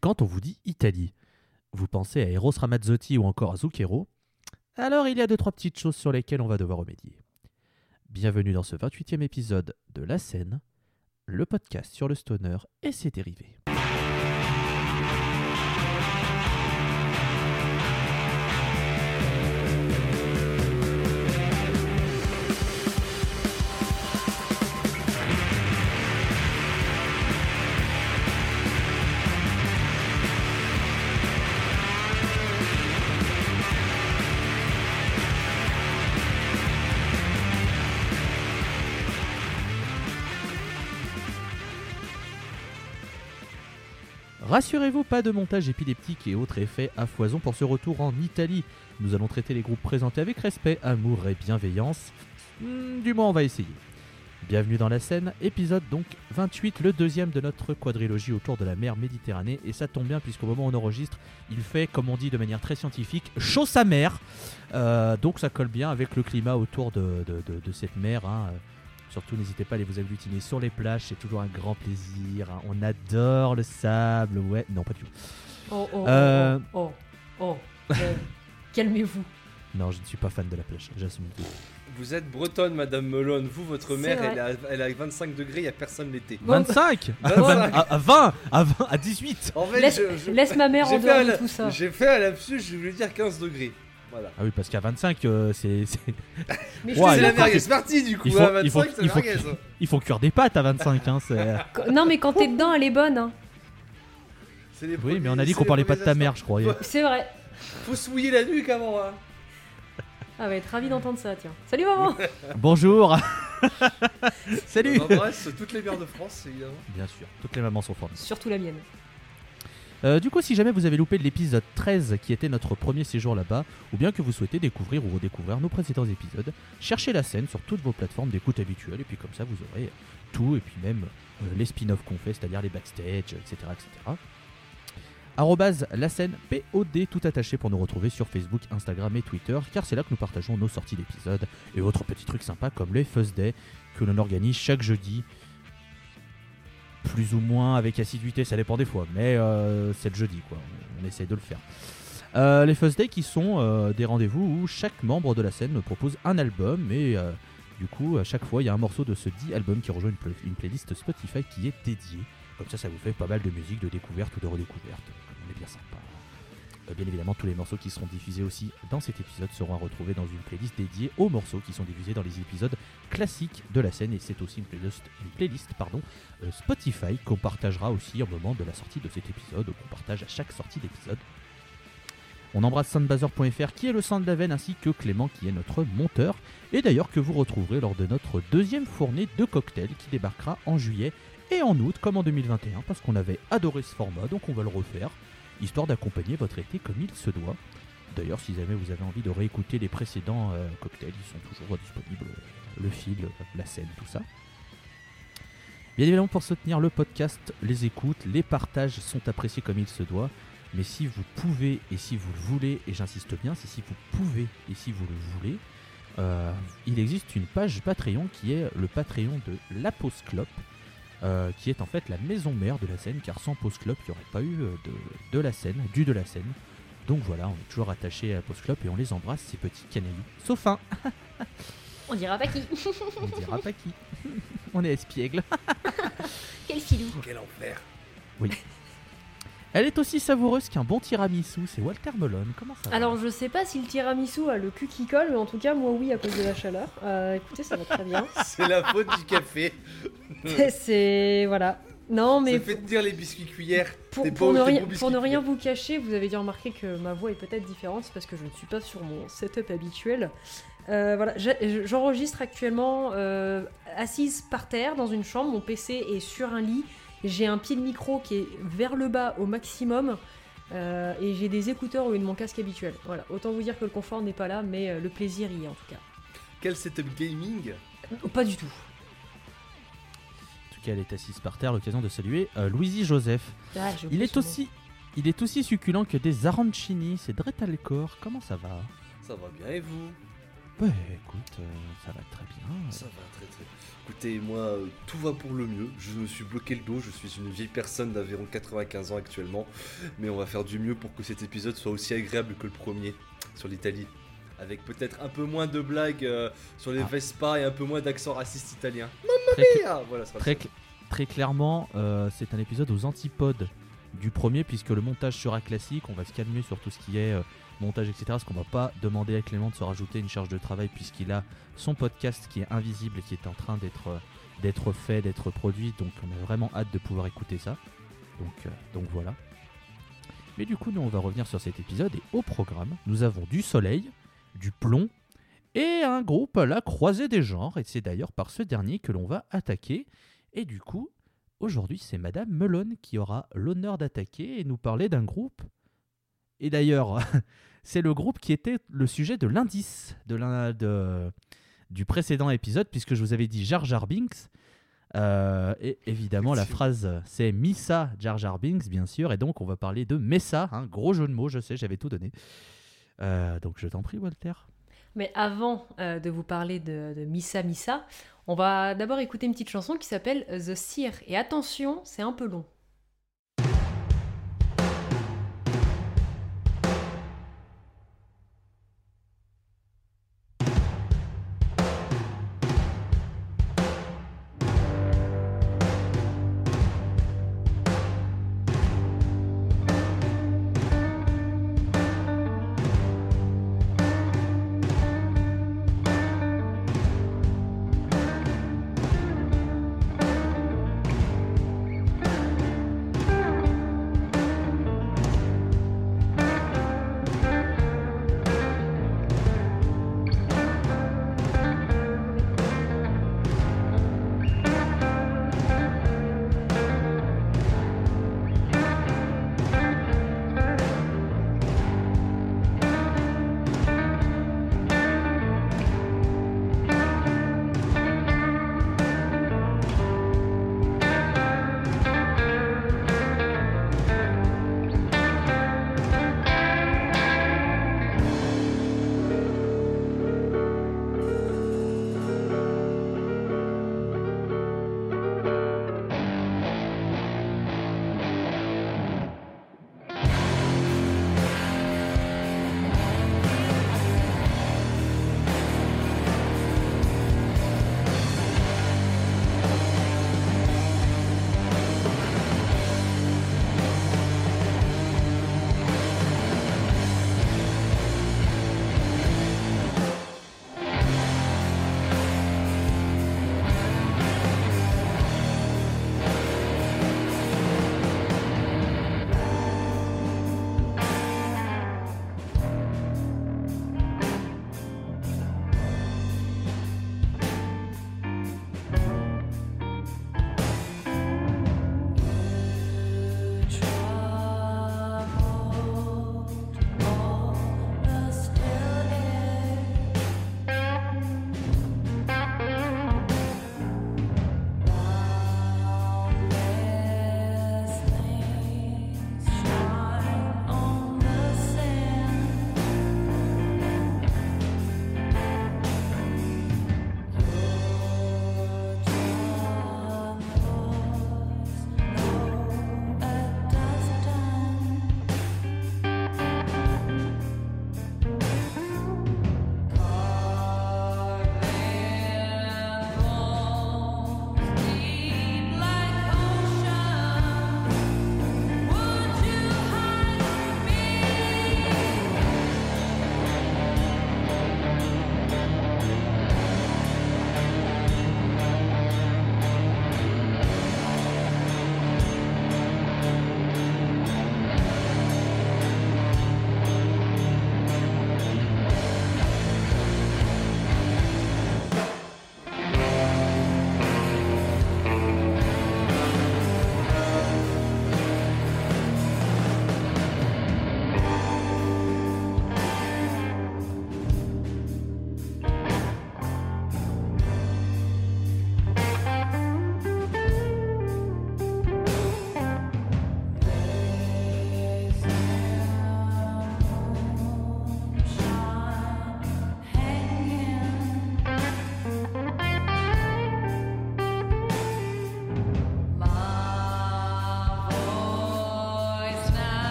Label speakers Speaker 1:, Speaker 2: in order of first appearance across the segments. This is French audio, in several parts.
Speaker 1: Quand on vous dit Italie, vous pensez à Eros Ramazzotti ou encore à Zucchero, alors il y a deux trois petites choses sur lesquelles on va devoir remédier. Bienvenue dans ce 28e épisode de La Scène, le podcast sur le stoner et ses dérivés. Rassurez-vous, pas de montage épileptique et autres effets à foison pour ce retour en Italie. Nous allons traiter les groupes présentés avec respect, amour et bienveillance. Hmm, du moins, on va essayer. Bienvenue dans la scène, épisode donc 28, le deuxième de notre quadrilogie autour de la mer Méditerranée. Et ça tombe bien puisqu'au moment où on enregistre, il fait, comme on dit de manière très scientifique, chaud sa mer. Euh, donc ça colle bien avec le climat autour de, cette mer. hein. Surtout, n'hésitez pas à aller vous agglutiner sur les plages, c'est toujours un grand plaisir. hein. On adore le sable, ouais. Non, pas du tout.
Speaker 2: Oh, oh,
Speaker 1: Euh.
Speaker 2: oh, oh, oh. Euh, Calmez-vous.
Speaker 1: Non, je ne suis pas fan de la plage, j'assume tout.
Speaker 3: Vous êtes bretonne, Madame Melone. Vous, votre
Speaker 2: C'est
Speaker 3: mère,
Speaker 2: vrai.
Speaker 3: elle a, elle a 25 degrés, il n'y a personne l'été.
Speaker 2: Bon,
Speaker 1: 25 à,
Speaker 3: 25.
Speaker 1: à 20 à 20 à 18
Speaker 3: En fait,
Speaker 2: Laisse,
Speaker 3: je- je-
Speaker 2: laisse ma mère
Speaker 3: j'ai
Speaker 2: en
Speaker 3: fait
Speaker 2: dehors
Speaker 3: un
Speaker 2: de
Speaker 3: la-
Speaker 2: tout ça.
Speaker 3: J'ai fait un lapsus, je voulais dire 15 degrés. Voilà.
Speaker 1: Ah oui, parce qu'à 25, euh, c'est, c'est-
Speaker 2: Mais te
Speaker 3: c'est la merguez partie du coup.
Speaker 1: il faut- il faut-
Speaker 3: 25, c'est
Speaker 1: il
Speaker 3: la
Speaker 1: faut-
Speaker 3: merguez.
Speaker 1: ils font cuire des pâtes à 25. Hein, c'est...
Speaker 2: Non, mais quand t'es dedans, elle est bonne. Hein.
Speaker 3: C'est les
Speaker 1: Oui, mais on a dit
Speaker 3: c'est
Speaker 1: qu'on
Speaker 3: les
Speaker 1: parlait pas de ta mère, je croyais.
Speaker 2: C'est vrai.
Speaker 3: instants. Faut se mouiller la nuque avant. Hein.
Speaker 2: Ah, va être ravi d'entendre ça, tiens. Salut maman
Speaker 1: Bonjour Salut
Speaker 3: On embrasse toutes les mères de France, évidemment.
Speaker 1: Bien sûr, toutes les mamans sont fortes.
Speaker 2: Surtout la mienne.
Speaker 1: Euh, du coup, si jamais vous avez loupé l'épisode 13 qui était notre premier séjour là-bas, ou bien que vous souhaitez découvrir ou redécouvrir nos précédents épisodes, cherchez la scène sur toutes vos plateformes d'écoute habituelles, et puis comme ça vous aurez tout, et puis même euh, les spin-offs qu'on fait, c'est-à-dire les backstage, etc. etc. Arrobase la scène POD tout attaché pour nous retrouver sur Facebook, Instagram et Twitter, car c'est là que nous partageons nos sorties d'épisodes et autres petits trucs sympas comme les Fuzz Day que l'on organise chaque jeudi plus ou moins avec assiduité, ça dépend des fois, mais euh, c'est le jeudi quoi, on, on essaie de le faire. Euh, les Fuzz Day qui sont euh, des rendez-vous où chaque membre de la scène propose un album et du coup à chaque fois il y a un morceau de ce dit album qui rejoint une, pla- une playlist Spotify qui est dédiée. Comme ça ça vous fait pas mal de musique, de découverte ou de redécouverte, on est bien sympa. Euh, Bien évidemment, tous les morceaux qui seront diffusés aussi dans cet épisode seront à retrouver dans une playlist dédiée aux morceaux qui sont diffusés dans les épisodes classiques de la scène. Et c'est aussi une playlist, une playlist pardon, euh, Spotify qu'on partagera aussi au moment de la sortie de cet épisode, qu'on partage à chaque sortie d'épisode. On embrasse soundbazer.fr qui est le centre de la ainsi que Clément qui est notre monteur. Et d'ailleurs que vous retrouverez lors de notre deuxième fournée de cocktails qui débarquera en juillet et en août comme en 2021 parce qu'on avait adoré ce format donc on va le refaire histoire d'accompagner votre été comme il se doit. D'ailleurs si jamais vous avez envie de réécouter les précédents euh, cocktails ils sont toujours disponibles, euh, le fil, euh, la scène, tout ça. Bien évidemment, pour soutenir le podcast, les écoutes, les partages sont appréciés comme il se doit. Mais si vous pouvez et si vous le voulez, et j'insiste bien, c'est si vous pouvez et si vous le voulez, il existe une page Patreon qui est le Patreon de La Pause euh, qui est en fait la maison mère de la scène, car sans Pause Clope, il n'y aurait pas eu euh, de, de la scène, du de la scène. Donc voilà, on est toujours attaché à Pause Clope et on les embrasse, ces petits canailles. Sauf un,
Speaker 2: On dira pas qui.
Speaker 1: on dira pas qui. on est espiègle.
Speaker 2: Quel filou.
Speaker 3: Quel enfer.
Speaker 1: Elle est aussi savoureuse qu'un bon tiramisu, c'est Walter Melon. Comment ça va
Speaker 2: Alors, je sais pas si le tiramisu a le cul qui colle, mais en tout cas, moi, oui, à cause de la chaleur. Euh, écoutez, ça va très bien.
Speaker 3: C'est la faute du café.
Speaker 2: C'est. Voilà. Non, mais.
Speaker 3: Ça fait tenir les biscuits cuillères.
Speaker 2: Pour, pour ne rien, pour ne vous cacher, vous avez dû remarquer que ma voix est peut-être différente, parce que je ne suis pas sur mon setup habituel. Euh, voilà, j'enregistre actuellement euh, assise par terre dans une chambre, mon PC est sur un lit, j'ai un pied de micro qui est vers le bas au maximum, euh, et j'ai des écouteurs au lieu de mon casque habituel. Voilà, autant vous dire que le confort n'est pas là, mais le plaisir y est en tout cas.
Speaker 3: Quel setup gaming?
Speaker 2: Pas du tout.
Speaker 1: Elle est assise par terre, l'occasion de saluer euh, Louisie Joseph.
Speaker 2: Ah,
Speaker 1: Il est aussi, il est aussi succulent que des arancini. C'est Dretalcor. Comment ça va?
Speaker 3: Ça va bien et vous?
Speaker 1: Ouais, écoute, euh, ça va très bien.
Speaker 3: Ça va très très. Écoutez, moi, euh, tout va pour le mieux. Je me suis bloqué le dos. Je suis une vieille personne d'environ 95 ans actuellement. Mais on va faire du mieux pour que cet épisode soit aussi agréable que le premier sur l'Italie. Avec peut-être un peu moins de blagues euh, sur les
Speaker 1: Ah.
Speaker 3: Vespa et un peu moins d'accent raciste italien.
Speaker 1: Très, cl-
Speaker 3: voilà, ça sera
Speaker 1: très, cl- très clairement, euh, c'est un épisode aux antipodes du premier, puisque le montage sera classique. On va se calmer sur tout ce qui est euh, montage, etc. Parce qu'on va pas demander à Clément de se rajouter une charge de travail, puisqu'il a son podcast qui est invisible et qui est en train d'être euh, d'être fait, d'être produit. Donc on a vraiment hâte de pouvoir écouter ça. Donc, euh, donc voilà. Mais du coup, nous, on va revenir sur cet épisode. Et au programme, nous avons du soleil, du plomb et un groupe à la croisée des genres. Et c'est d'ailleurs par ce dernier que l'on va attaquer. Et du coup, aujourd'hui, c'est Madame Melone qui aura l'honneur d'attaquer et nous parler d'un groupe. Et d'ailleurs, c'est le groupe qui était le sujet de l'indice de l'un- de- du précédent épisode, puisque je vous avais dit Jar Jar Binks. Euh, et évidemment, la phrase c'est Missa Jar Jar Binks, bien sûr. Et donc, on va parler de Messa, hein, gros jeu de mots, je sais, j'avais tout donné. Euh, donc, je t'en prie, Walter.
Speaker 2: Mais avant euh, de vous parler de, de Missa Missa, on va d'abord écouter une petite chanson qui s'appelle The Seer. Et attention, c'est un peu long.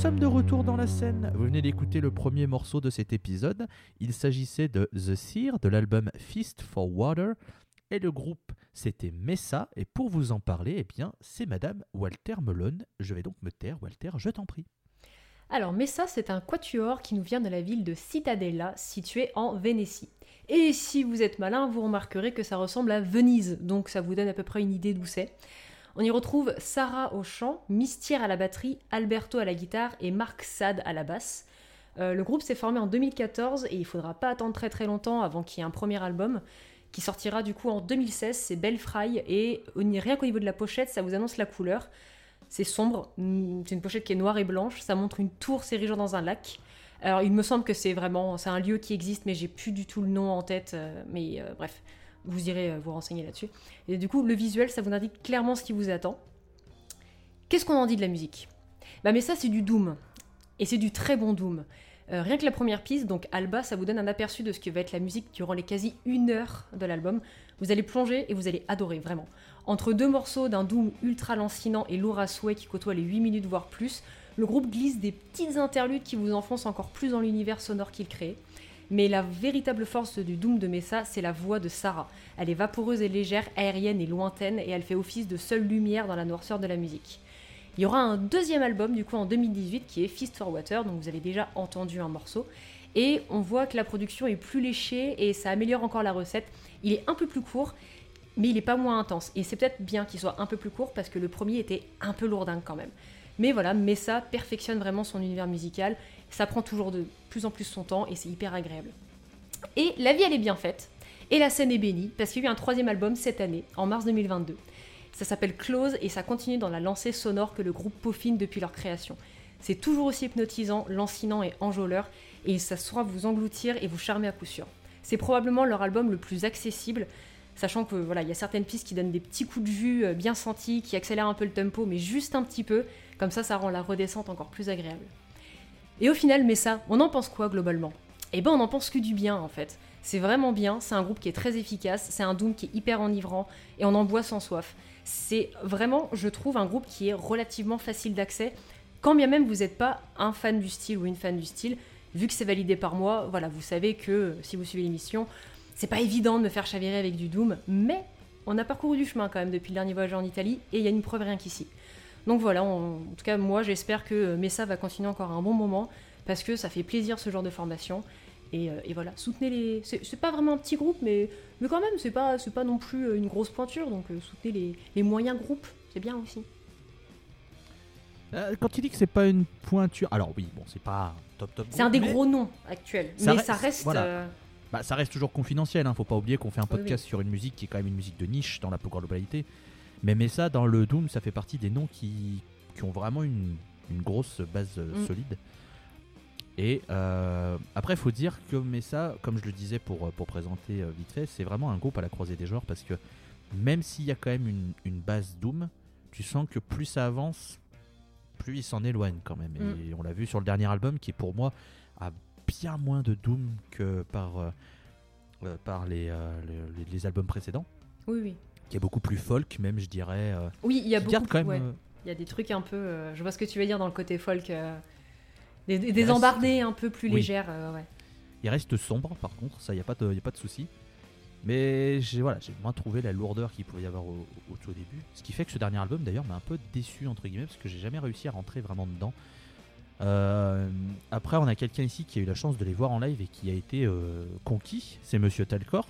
Speaker 1: Sommes de retour dans la scène. Vous venez d'écouter le premier morceau de cet épisode. Il s'agissait de The Seer de l'album Feast for Water. Et le groupe, c'était Messa. Et pour vous en parler, eh bien, c'est Madame Walter Melon. Je vais donc me taire, Walter, je t'en prie.
Speaker 2: Alors Messa, c'est un quatuor qui nous vient de la ville de Cittadella, située en Vénétie. Et si vous êtes malin, vous remarquerez que ça ressemble à Venise, donc ça vous donne à peu près une idée d'où c'est. On y retrouve Sarah au chant, Mystière à la batterie, Alberto à la guitare et Marc Sade à la basse. Euh, le groupe s'est formé en 2014 et il faudra pas attendre très très longtemps avant qu'il y ait un premier album qui sortira du coup en 2016, c'est Fry et rien qu'au niveau de la pochette, ça vous annonce la couleur. C'est sombre, mm, c'est une pochette qui est noire et blanche, ça montre une tour s'érigeant dans un lac. Alors il me semble que c'est vraiment, c'est un lieu qui existe, mais j'ai plus du tout le nom en tête. Euh, mais euh, bref, vous irez euh, vous renseigner là-dessus. Et du coup, le visuel, ça vous indique clairement ce qui vous attend. Qu'est-ce qu'on en dit de la musique? Bah mais ça c'est du doom et c'est du très bon doom. rien que la première piste, donc Alba, ça vous donne un aperçu de ce que va être la musique durant les quasi une heure de l'album. Vous allez plonger et vous allez adorer, vraiment. Entre deux morceaux d'un doom ultra lancinant et lourd à souhait qui côtoie les 8 minutes voire plus, le groupe glisse des petites interludes qui vous enfoncent encore plus dans l'univers sonore qu'il crée. Mais la véritable force du Doom de Messa, c'est la voix de Sarah. Elle est vaporeuse et légère, aérienne et lointaine, et elle fait office de seule lumière dans la noirceur de la musique. Il y aura un deuxième album, du coup, en 2018, qui est Fist for Water, donc vous avez déjà entendu un morceau. Et on voit que la production est plus léchée et ça améliore encore la recette. Il est un peu plus court, mais il n'est pas moins intense. Et c'est peut-être bien qu'il soit un peu plus court parce que le premier était un peu lourdin quand même. Mais voilà, Messa perfectionne vraiment son univers musical. Ça prend toujours de plus en plus son temps et c'est hyper agréable. Et la vie, elle est bien faite. Et la scène est bénie parce qu'il y a eu un troisième album cette année, en mars 2022. Ça s'appelle Close et ça continue dans la lancée sonore que le groupe peaufine depuis leur création. C'est toujours aussi hypnotisant, lancinant et enjôleur, et ça saura vous engloutir et vous charmer à coup sûr. C'est probablement leur album le plus accessible, sachant que voilà, il y a certaines pistes qui donnent des petits coups de vue euh, bien sentis, qui accélèrent un peu le tempo, mais juste un petit peu, comme ça ça rend la redescente encore plus agréable. Et au final, mais ça, on en pense quoi globalement? Eh ben on en pense que du bien en fait. C'est vraiment bien, c'est un groupe qui est très efficace, c'est un Doom qui est hyper enivrant et on en boit sans soif. C'est vraiment, je trouve, un groupe qui est relativement facile d'accès, quand bien même vous n'êtes pas un fan du style ou une fan du style, vu que c'est validé par moi, voilà, vous savez que si vous suivez l'émission, c'est pas évident de me faire chavirer avec du Doom, mais on a parcouru du chemin quand même depuis le dernier voyage en Italie et il y a une preuve rien qu'ici. Donc voilà, en tout cas moi j'espère que Messa va continuer encore un bon moment parce que ça fait plaisir ce genre de formation. Et, euh, voilà, soutenez les. C'est pas vraiment un petit groupe, mais, mais quand même, c'est pas, pas non plus euh, une grosse pointure, donc euh, soutenez les, les moyens groupes, c'est bien aussi.
Speaker 1: quand tu dis que c'est pas une pointure, alors oui, bon, c'est pas top top.
Speaker 2: C'est un des gros noms actuels, mais ça reste.
Speaker 1: Bah, ça reste toujours confidentiel, hein. faut pas oublier qu'on fait un podcast sur une musique qui est quand même une musique de niche dans la globalité. Mais, mais ça, dans le Doom, ça fait partie des noms qui, qui ont vraiment une, une grosse base euh, mm. solide. Et euh, après, il faut dire que Mesa, comme je le disais pour, euh, pour présenter vite fait, c'est vraiment un groupe à la croisée des genres parce que même s'il y a quand même une, une, base Doom, tu sens que plus ça avance, plus il s'en éloigne quand même. Et mm. on l'a vu sur le dernier album qui, pour moi, a bien moins de Doom que par, par les, les, les, albums précédents.
Speaker 2: Oui, oui
Speaker 1: qui est beaucoup plus folk, même, je dirais. Euh,
Speaker 2: oui, il y a beaucoup. Quand même, euh, Il y a des trucs un peu. Euh, je vois ce que tu veux dire dans le côté folk. des, des embardées un peu plus légères. ouais.
Speaker 1: Il reste sombre, par contre, ça, il n'y a pas de, y a pas de souci. Mais j'ai voilà, j'ai moins trouvé la lourdeur qu'il pouvait y avoir au, tout début. Ce qui fait que ce dernier album, d'ailleurs, m'a un peu déçu, entre guillemets, parce que j'ai jamais réussi à rentrer vraiment dedans. après, on a quelqu'un ici qui a eu la chance de les voir en live et qui a été conquis, c'est Monsieur Talcor.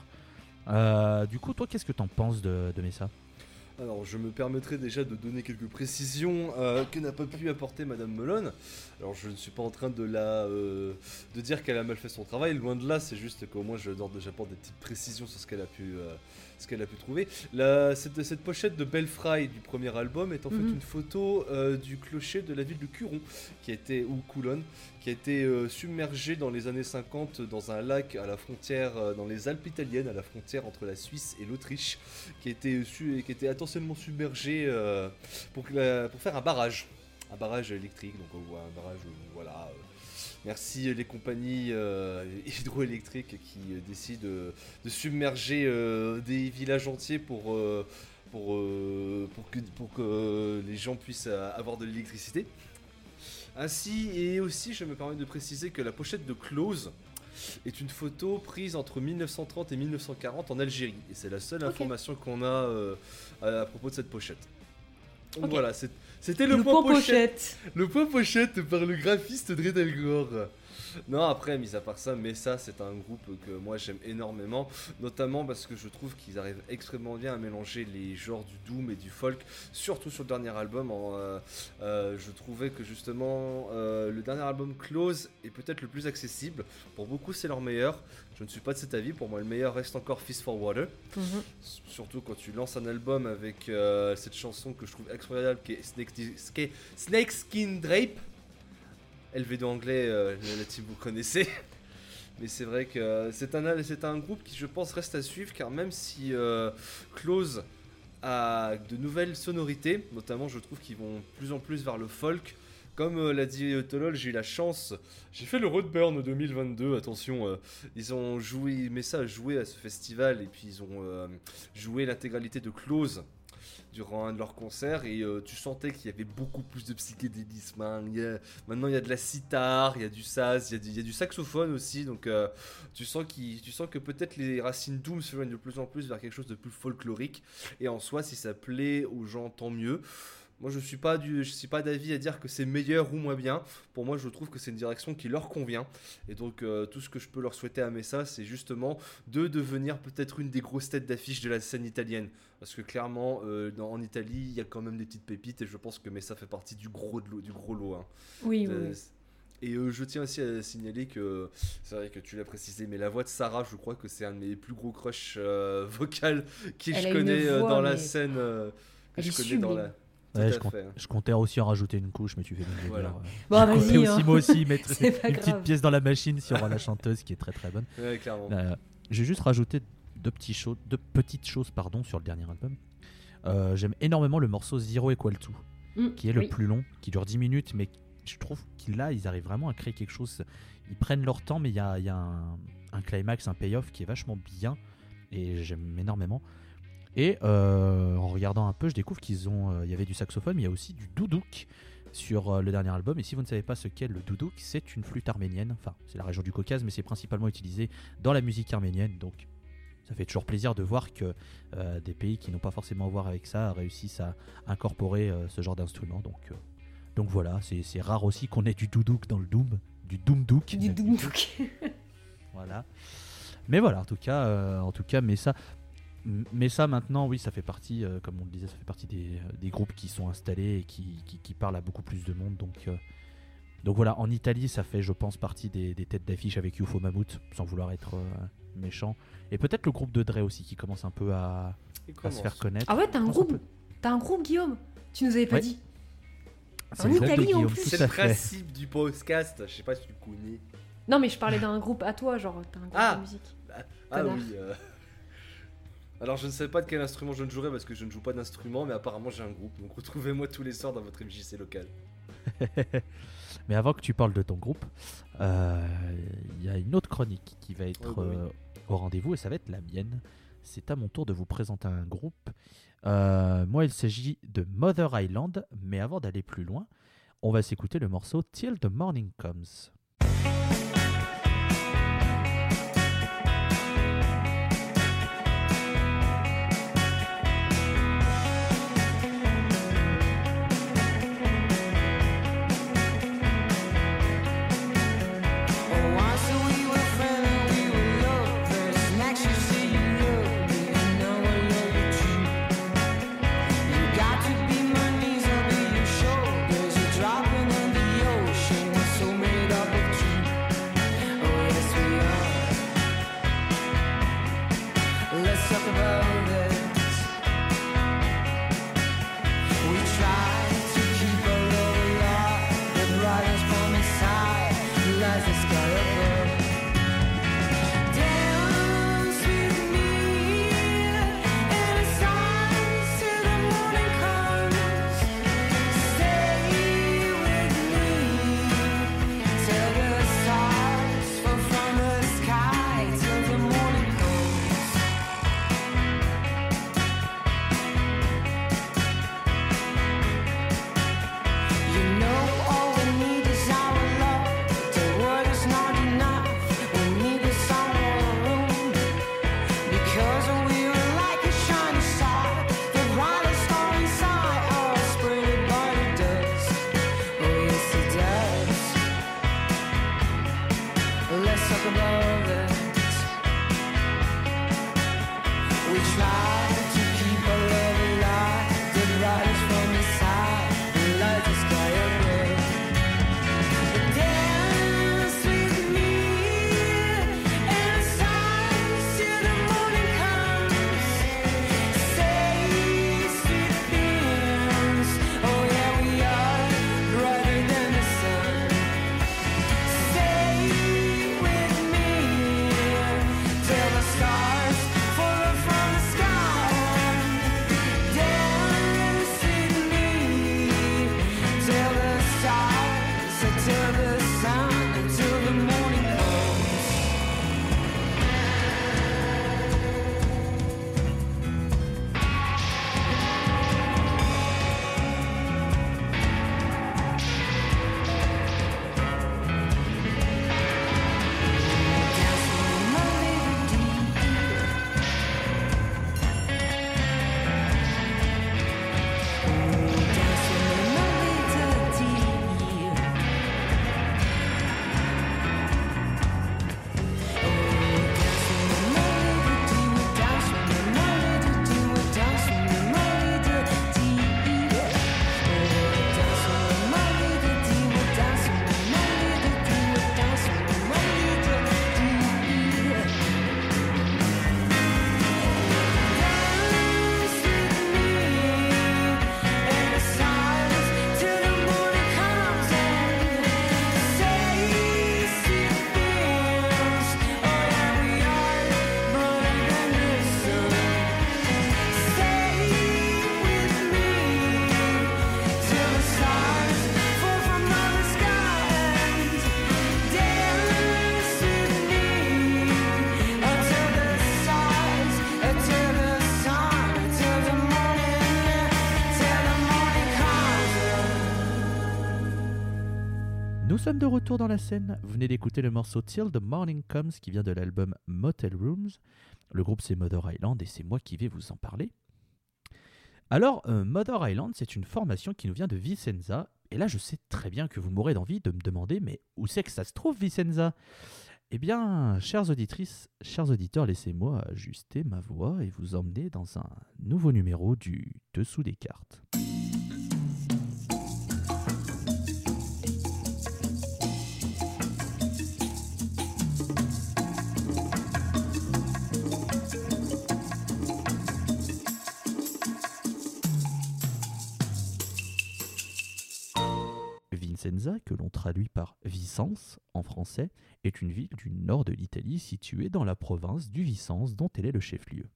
Speaker 1: Euh, du coup, toi, qu'est-ce que t'en penses de, de Messa?
Speaker 3: Alors, je me permettrai déjà de donner quelques précisions euh, que n'a pas pu apporter Madame Melon. Alors, je ne suis pas en train de la euh, de dire qu'elle a mal fait son travail, loin de là. C'est juste qu'au moins, j'apporte des petites précisions sur ce qu'elle a pu ce qu'elle a pu trouver. La, cette, cette, pochette de Belfry du premier album est en fait mhm. une photo du clocher de la ville de Curon, qui était ou Coulon, qui a été euh, submergé dans les années 50 dans un lac à la frontière, euh, dans les Alpes italiennes, à la frontière entre la Suisse et l'Autriche, qui, était qui était intentionnellement submergé euh, pour, pour, faire un barrage, un barrage électrique. Donc on voit un barrage, voilà. Merci les compagnies hydroélectriques qui décident de submerger des villages entiers pour, pour que les gens puissent avoir de l'électricité. Ainsi, et aussi, je me permets de préciser que la pochette de Close est une photo prise entre 1930 et 1940 en Algérie. Et c'est la seule information qu'on a euh, à, à propos de cette pochette. Donc voilà, c'était le,
Speaker 2: Le
Speaker 3: point
Speaker 2: point
Speaker 3: pochette.
Speaker 2: pochette.
Speaker 3: Le point pochette par le graphiste Dredelgore. Non, après, mis à part ça, Mesa, c'est un groupe que moi j'aime énormément, notamment parce que je trouve qu'ils arrivent extrêmement bien à mélanger les genres du doom et du folk, surtout sur le dernier album. en, euh, euh, je trouvais que justement euh, le dernier album Close est peut-être le plus accessible. Pour beaucoup, c'est leur meilleur. Je ne suis pas de cet avis. Pour moi, le meilleur reste encore Fist for Water.
Speaker 2: Mhm.
Speaker 3: Surtout quand tu lances un album avec cette chanson que je trouve incroyable qui est Snake, qui est Snake Skin Drape. LV2 anglais, euh, team vous connaissez. Mais c'est vrai que c'est un, c'est un groupe qui je pense reste à suivre car même si euh, Close a de nouvelles sonorités, notamment je trouve qu'ils vont plus en plus vers le folk. Comme euh, l'a dit euh, Tolol, j'ai eu la chance. J'ai fait le Roadburn 2022. Attention, ils ont joué, mais ça joué à ce festival et puis ils ont joué l'intégralité de Close durant un de leurs concerts et euh, tu sentais qu'il y avait beaucoup plus de psychédélisme. hein. Maintenant il y a de la sitar, il y a du saz, il y a du, saxophone aussi. Donc euh, tu, sens qu'il- tu sens que peut-être les racines doom se joignent de plus en plus vers quelque chose de plus folklorique. Et en soi, si ça plaît aux gens, tant mieux. Moi, je suis pas du, je suis pas d'avis à dire que c'est meilleur ou moins bien. Pour moi, je trouve que c'est une direction qui leur convient. Et donc, euh, tout ce que je peux leur souhaiter à Messa, c'est justement de devenir peut-être une des grosses têtes d'affiche de la scène italienne. Parce que clairement, euh, dans- en Italie, il y a quand même des petites pépites et je pense que Messa fait partie du gros, de l'eau- du gros lot. hein.
Speaker 2: Oui, oui,
Speaker 3: Euh,
Speaker 2: oui.
Speaker 3: Et euh, je tiens aussi à signaler que c'est vrai que tu l'as précisé, mais la voix de Sarah, je crois que c'est un de mes plus gros crushs vocales qui je connais dans la scène. que je connais dans la.
Speaker 1: Ouais, je, compte-
Speaker 3: fait.
Speaker 1: je comptais aussi en rajouter une couche, mais tu fais bien
Speaker 3: Voilà.
Speaker 2: Bon,
Speaker 1: Je comptais
Speaker 2: vas-y.
Speaker 1: aussi
Speaker 2: hein.
Speaker 1: moi aussi mettre une petite pièce dans la machine sur la chanteuse qui est très très bonne.
Speaker 3: Ouais.
Speaker 1: Euh, J'ai juste rajouté deux, petits choses, deux petites choses pardon, sur le dernier album. Euh, J'aime énormément le morceau Zero Equal To,
Speaker 2: Mm,
Speaker 1: qui est le
Speaker 2: oui.
Speaker 1: plus long, qui dure 10 minutes, mais je trouve qu'il là, ils arrivent vraiment à créer quelque chose. Ils prennent leur temps, mais il y a, il y a un, un climax, un payoff qui est vachement bien, et j'aime énormément. Et euh, en regardant un peu, je découvre qu'ils ont, euh, y avait du saxophone, mais il y a aussi du doudouk sur euh, le dernier album. Et si vous ne savez pas ce qu'est le doudouk, c'est une flûte arménienne. Enfin, c'est la région du Caucase, mais c'est principalement utilisé dans la musique arménienne. Donc, ça fait toujours plaisir de voir que des pays qui n'ont pas forcément à voir avec ça réussissent à incorporer ce genre d'instrument. Donc, donc voilà, c'est rare aussi qu'on ait du doudouk dans le doom, du doom douk.
Speaker 2: Du doom douk.
Speaker 1: Voilà. Mais voilà, en tout cas, euh, en tout cas, mais ça, mais ça maintenant, oui, ça fait partie, euh, comme on le disait, ça fait partie des, euh, des groupes qui sont installés et qui, qui, qui parlent à beaucoup plus de monde. Donc, euh, donc voilà, en Italie, ça fait, je pense, partie des, des têtes d'affiche avec UFO Mammoth, sans vouloir être euh, méchant. Et peut-être le groupe de Dre aussi, qui commence un peu à, se faire connaître.
Speaker 2: Ah ouais, t'as un groupe. T'as un groupe, Guillaume. Tu nous avais pas
Speaker 1: Ouais.
Speaker 2: dit.
Speaker 1: C'est
Speaker 2: en Italie, en
Speaker 1: Guillaume,
Speaker 2: plus.
Speaker 3: C'est le principe du podcast. Je sais pas si tu connais.
Speaker 2: Non, mais je parlais d'un groupe à toi, genre t'as un groupe
Speaker 3: Ah.
Speaker 2: de musique.
Speaker 3: Ah
Speaker 2: Connard.
Speaker 3: oui. Alors je ne sais pas de quel instrument je ne jouerai parce que je ne joue pas d'instrument, mais apparemment j'ai un groupe. Donc retrouvez-moi tous les soirs dans votre MJC local.
Speaker 1: Mais avant que tu parles de ton groupe, euh, il y a une autre chronique qui va être
Speaker 3: Ouais, bah oui.
Speaker 1: euh, au rendez-vous et ça va être la mienne. C'est à mon tour de vous présenter un groupe. Euh, moi, il s'agit de Mother Island, mais avant d'aller plus loin, on va s'écouter le morceau Till the Morning Comes. De retour dans la scène. Vous venez d'écouter le morceau Till the Morning Comes qui vient de l'album Motel Rooms. Le groupe c'est Mother Island et c'est moi qui vais vous en parler. Alors, euh, Mother Island, c'est une formation qui nous vient de Vicenza. Et là, je sais très bien que vous m'aurez d'envie de me demander, mais où c'est que ça se trouve, Vicenza? Eh bien, chères auditrices, chers auditeurs, laissez-moi ajuster ma voix et vous emmener dans un nouveau numéro du Dessous des cartes. Vicenza, que l'on traduit par Vicence en français, est une ville du nord de l'Italie située dans la province du Vicence dont elle est le chef-lieu.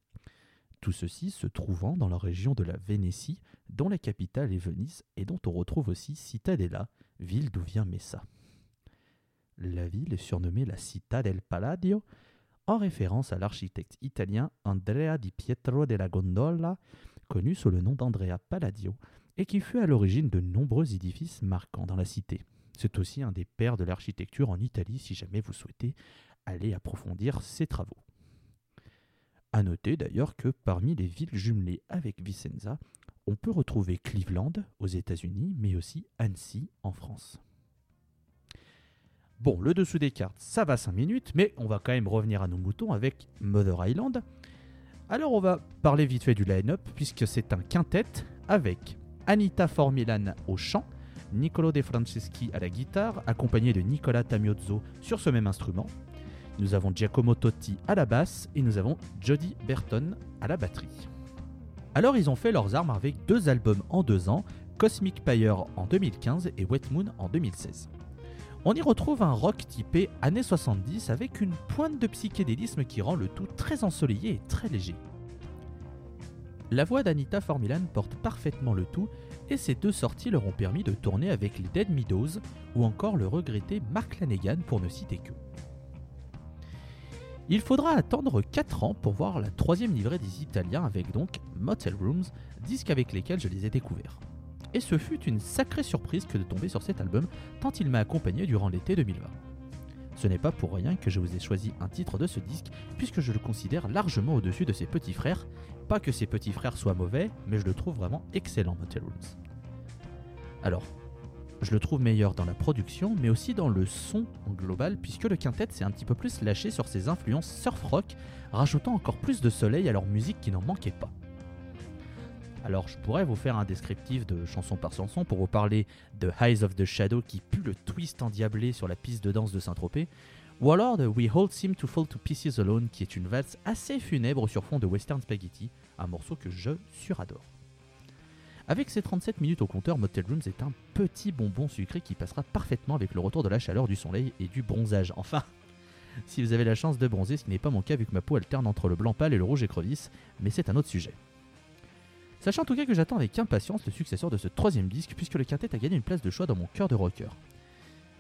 Speaker 1: Tout ceci se trouvant dans la région de la Vénétie, dont la capitale est Venise et dont on retrouve aussi Cittadella, ville d'où vient Messa. La ville est surnommée la Città del Palladio en référence à l'architecte italien Andrea di Pietro della Gondola, connu sous le nom d'Andrea Palladio, et qui fut à l'origine de nombreux édifices marquants dans la cité. C'est aussi un des pères de l'architecture en Italie si jamais vous souhaitez aller approfondir ses travaux. A noter d'ailleurs que parmi les villes jumelées avec Vicenza, on peut retrouver Cleveland aux États-Unis, mais aussi Annecy en France. Bon, le dessous des cartes, ça va 5 minutes, mais on va quand même revenir à nos moutons avec Mother Island. Alors on va parler vite fait du line-up, puisque c'est un quintet avec Anita Formilan au chant, Niccolo De Franceschi à la guitare, accompagné de Nicola Tamiozzo sur ce même instrument. Nous avons Giacomo Totti à la basse et nous avons Jody Burton à la batterie. Alors ils ont fait leurs armes avec deux albums en deux ans, Cosmic Pyre en 2015 et Wet Moon en 2016. On y retrouve un rock typé années 70 avec une pointe de psychédélisme qui rend le tout très ensoleillé et très léger. La voix d'Anita Formilan porte parfaitement le tout et ces deux sorties leur ont permis de tourner avec les Dead Meadows ou encore le regretté Mark Lanegan pour ne citer que. Il faudra attendre 4 ans pour voir la troisième livrée des Italiens avec donc Motel Rooms, disques avec lesquels je les ai découverts. Et ce fut une sacrée surprise que de tomber sur cet album tant il m'a accompagné durant l'été 2020. Ce n'est pas pour rien que je vous ai choisi un titre de ce disque, puisque je le considère largement au-dessus de ses petits frères. Pas que ses petits frères soient mauvais, mais je le trouve vraiment excellent, Motel Rooms. Alors, je le trouve meilleur dans la production, mais aussi dans le son en global, puisque le quintet s'est un petit peu plus lâché sur ses influences surf rock, rajoutant encore plus de soleil à leur musique qui n'en manquait pas. Alors je pourrais vous faire un descriptif de chanson par chanson pour vous parler de Eyes of the Shadow qui pue le twist endiablé sur la piste de danse de Saint-Tropez, ou alors de We All Seem to Fall to Pieces Alone qui est une valse assez funèbre sur fond de western spaghetti, un morceau que je suradore. Avec ses 37 minutes au compteur, Motel Rooms est un petit bonbon sucré qui passera parfaitement avec le retour de la chaleur, du soleil et du bronzage. Enfin, si vous avez la chance de bronzer, ce n'est pas mon cas vu que ma peau alterne entre le blanc pâle et le rouge écrevisse, mais c'est un autre sujet. Sachant en tout cas que j'attends avec impatience le successeur de ce troisième disque puisque le quintet a gagné une place de choix dans mon cœur de rocker.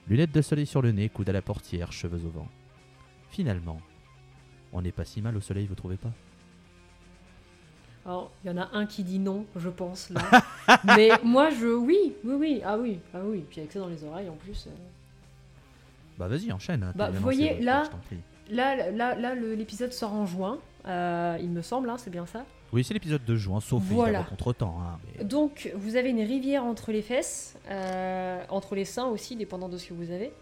Speaker 1: Lunettes de soleil sur le nez, coude à la portière, cheveux au vent. Finalement, on n'est pas si mal au soleil, vous trouvez pas?
Speaker 2: Alors, il y en a un qui dit non, je pense, là. Mais moi, je. Oui, oui, oui. Ah oui, ah oui. Puis avec ça dans les oreilles, en plus. euh.
Speaker 1: Bah vas-y, enchaîne. hein,
Speaker 2: Bah, vous voyez, là-. Là, là, là l'épisode sort en juin. euh, il me semble, hein, c'est bien ça?
Speaker 1: Oui, c'est l'épisode de juin, sauf
Speaker 2: Voilà.
Speaker 1: contre-temps. hein, mais-
Speaker 2: Donc, vous avez une rivière entre les fesses, euh, entre les seins aussi, dépendant de ce que vous avez,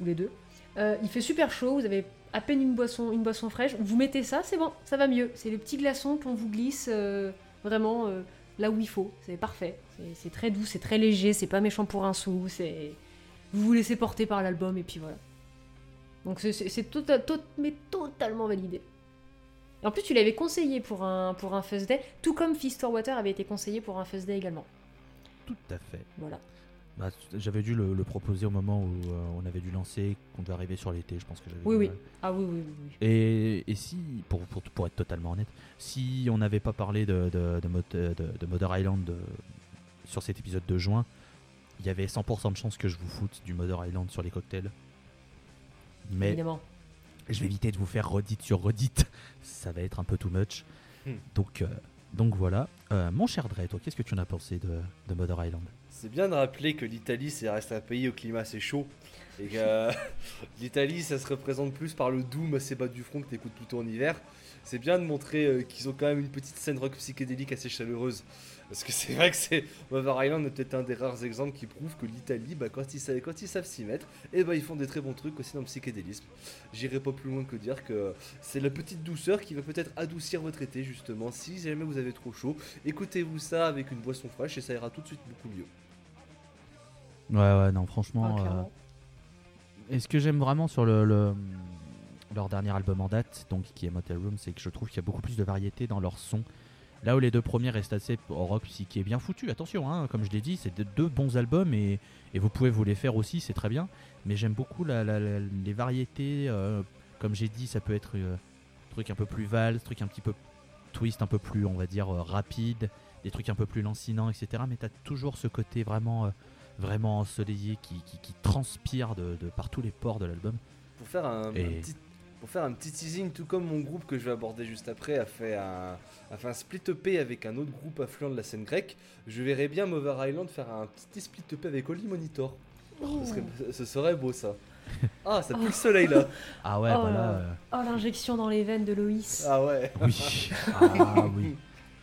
Speaker 2: ou les deux. Euh, il fait super chaud, vous avez à peine une boisson, une boisson fraîche. Vous mettez ça, c'est bon, ça va mieux. C'est le petit glaçon qu'on vous glisse euh, vraiment euh, là où il faut. C'est parfait. C'est- très doux, c'est très léger, c'est pas méchant pour un sou. C'est vous vous laissez porter par l'album et puis voilà. Donc c'est- tota- mais totalement validé. En plus, tu l'avais conseillé pour un, pour un First Day, tout comme Fist Water avait été conseillé pour un First Day également.
Speaker 1: Tout à fait.
Speaker 2: Voilà.
Speaker 1: Bah, j'avais dû le, le proposer au moment où euh, on avait dû lancer, qu'on devait arriver sur l'été, je pense que j'avais
Speaker 2: Oui, oui. Ah oui, oui, oui. oui.
Speaker 1: Et, et si, pour, pour, pour être totalement honnête, si on n'avait pas parlé de, de, de, Mot- de- de Mother Island euh, sur cet épisode de juin, il y avait 100% de chance que je vous foute du Mother Island sur les cocktails. Mais
Speaker 2: Évidemment.
Speaker 1: Je vais éviter de vous faire redite sur redite. Ça va être un peu too much.
Speaker 3: Hmm.
Speaker 1: Donc, euh, donc voilà. Euh, mon cher Dre, toi, qu'est-ce que tu en as pensé de, de Mother Island?
Speaker 3: C'est bien de rappeler que l'Italie, ça reste un pays au climat assez chaud. Et que euh, l'Italie, ça se représente plus par le doom assez bas du front que t'écoutes plutôt en hiver. C'est bien de montrer euh, qu'ils ont quand même une petite scène rock psychédélique assez chaleureuse. Parce que c'est vrai que c'est Mother Island est peut-être un des rares exemples qui prouve que l'Italie, bah, quand, ils savent, quand ils savent s'y mettre, et bah, ils font des très bons trucs aussi dans le psychédélisme. J'irai pas plus loin que dire que c'est la petite douceur qui va peut-être adoucir votre été justement. Si jamais vous avez trop chaud, écoutez-vous ça avec une boisson fraîche et ça ira tout de suite beaucoup mieux.
Speaker 1: Ouais, ouais, non,
Speaker 2: Ah,
Speaker 1: franchement. euh,
Speaker 2: clairement.
Speaker 1: Et ce que j'aime vraiment sur le, le- leur dernier album en date, donc qui est Motel Room, c'est que je trouve qu'il y a beaucoup plus de variété dans leur son. Là où les deux premiers restent assez rock qui est bien foutu, attention, hein, comme je l'ai dit, c'est de- deux bons albums et, et vous pouvez vous les faire aussi, c'est très bien. Mais j'aime beaucoup la- la- la- les variétés, euh, comme j'ai dit, ça peut être euh, truc un peu plus valse, truc un petit peu twist, un peu plus, on va dire, euh, rapide, des trucs un peu plus lancinants, etc. Mais t'as toujours ce côté vraiment, euh, vraiment ensoleillé qui, qui- qui transpire de, de par tous les pores de l'album.
Speaker 3: Pour faire un, un
Speaker 1: Et-
Speaker 3: petit, pour faire un petit teasing, tout comme mon groupe que je vais aborder juste après a fait un, a fait un split EP avec un autre groupe affluent de la scène grecque, je verrais bien Mover Island faire un petit split EP avec Holy Monitor.
Speaker 2: Oh.
Speaker 3: Ce serait, ce serait beau ça. Ah, ça pue le soleil là.
Speaker 1: Ah ouais,
Speaker 2: Oh
Speaker 1: bah
Speaker 2: là
Speaker 1: là,
Speaker 2: là.
Speaker 1: euh,
Speaker 2: Oh, l'injection dans les veines de Loïs.
Speaker 3: Ah ouais.
Speaker 1: oui. Ah oui.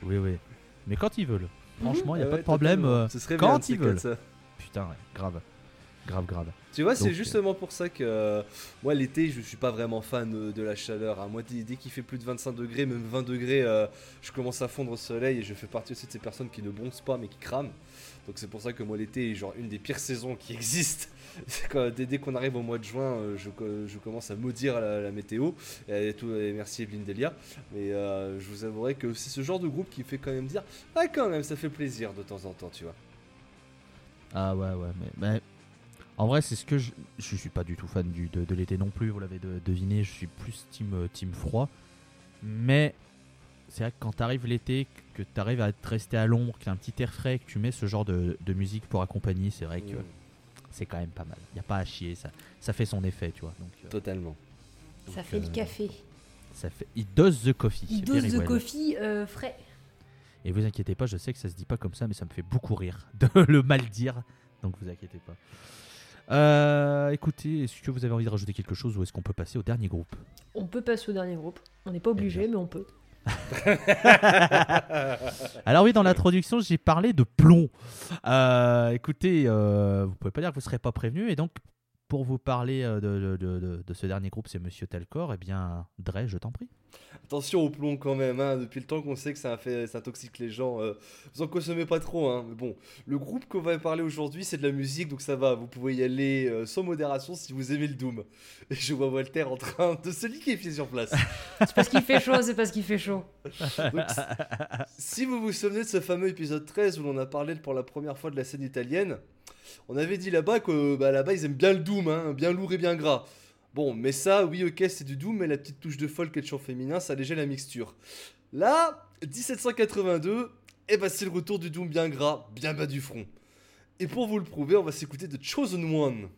Speaker 1: Oui, oui. Mais quand ils veulent. Franchement, il n'y a
Speaker 3: Ah
Speaker 1: pas
Speaker 3: ouais,
Speaker 1: de problème. euh,
Speaker 3: Ce serait
Speaker 1: quand
Speaker 3: bien
Speaker 1: ils veulent.
Speaker 3: ça.
Speaker 1: Putain, ouais, grave. Grave, grave.
Speaker 3: Tu vois, c'est
Speaker 1: Donc,
Speaker 3: justement pour ça que euh, moi l'été, je suis pas vraiment fan euh, de la chaleur. hein. Moi, dès, dès qu'il fait plus de 25 degrés, même 20 degrés, euh, je commence à fondre au soleil et je fais partie aussi de ces personnes qui ne bronzent pas mais qui crament. Donc c'est pour ça que moi l'été est genre une des pires saisons qui existent. Quand- dès dès qu'on arrive au mois de juin, euh, je, je commence à maudire la, la météo. Et, tout, et merci Evelyne Delia. Mais euh, je vous avouerai que c'est ce genre de groupe qui fait quand même dire Ah, quand même, ça fait plaisir de temps en temps, tu vois.
Speaker 1: Ah ouais, ouais. Mais, mais en vrai, c'est ce que je. Je suis pas du tout fan du, de, de l'été non plus, vous l'avez de- deviné. Je suis plus team, euh, team froid. Mais c'est vrai que quand t'arrives l'été, que t'arrives à te rester à l'ombre, qu'il y a un petit air frais, que tu mets ce genre de, de musique pour accompagner, c'est vrai que
Speaker 3: Mm,
Speaker 1: c'est quand même pas mal. Il a pas à chier, ça, ça fait son effet, tu vois. Donc, euh,
Speaker 3: totalement.
Speaker 2: Ça fait le
Speaker 1: euh,
Speaker 2: café.
Speaker 1: Ça fait. It does the coffee.
Speaker 2: Il dose
Speaker 1: well.
Speaker 2: coffee euh, frais.
Speaker 1: Et vous inquiétez pas, je sais que ça se dit pas comme ça, mais ça me fait beaucoup rire de le mal dire. Donc vous inquiétez pas. Euh, écoutez, est-ce que vous avez envie de rajouter quelque chose ou est-ce qu'on peut passer au dernier groupe
Speaker 2: On peut passer au dernier groupe. On n'est pas obligé, mais on peut.
Speaker 1: Alors oui, dans l'introduction, j'ai parlé de plomb. Euh, écoutez, euh, vous pouvez pas dire que vous serez pas prévenu, et donc pour vous parler euh, de, de- de- de- de ce dernier groupe, c'est Monsieur Telcor. Eh bien, Dre, je t'en prie.
Speaker 3: Attention au plomb quand même, hein. depuis le temps qu'on sait que ça, fait, ça intoxique les gens. euh, vous en consommez pas trop, hein. mais bon. Le groupe qu'on va parler aujourd'hui, c'est de la musique, donc ça va. Vous pouvez y aller euh, sans modération si vous aimez le Doom. Et je vois Walter en train de se liquéfier sur place.
Speaker 2: C'est parce qu'il fait chaud, c'est parce qu'il fait chaud.
Speaker 3: Donc, si vous vous souvenez de ce fameux épisode 13 où l'on a parlé pour la première fois de la scène italienne, on avait dit là-bas que bah, là-bas ils aiment bien le Doom, hein, bien lourd et bien gras. Bon, mais ça, oui, ok, c'est du Doom, mais la petite touche de folk et de chant féminin, ça allégeait la mixture. Là, 1782, et bah c'est le retour du Doom bien gras, bien bas du front. Et pour vous le prouver, on va s'écouter de Chosen One.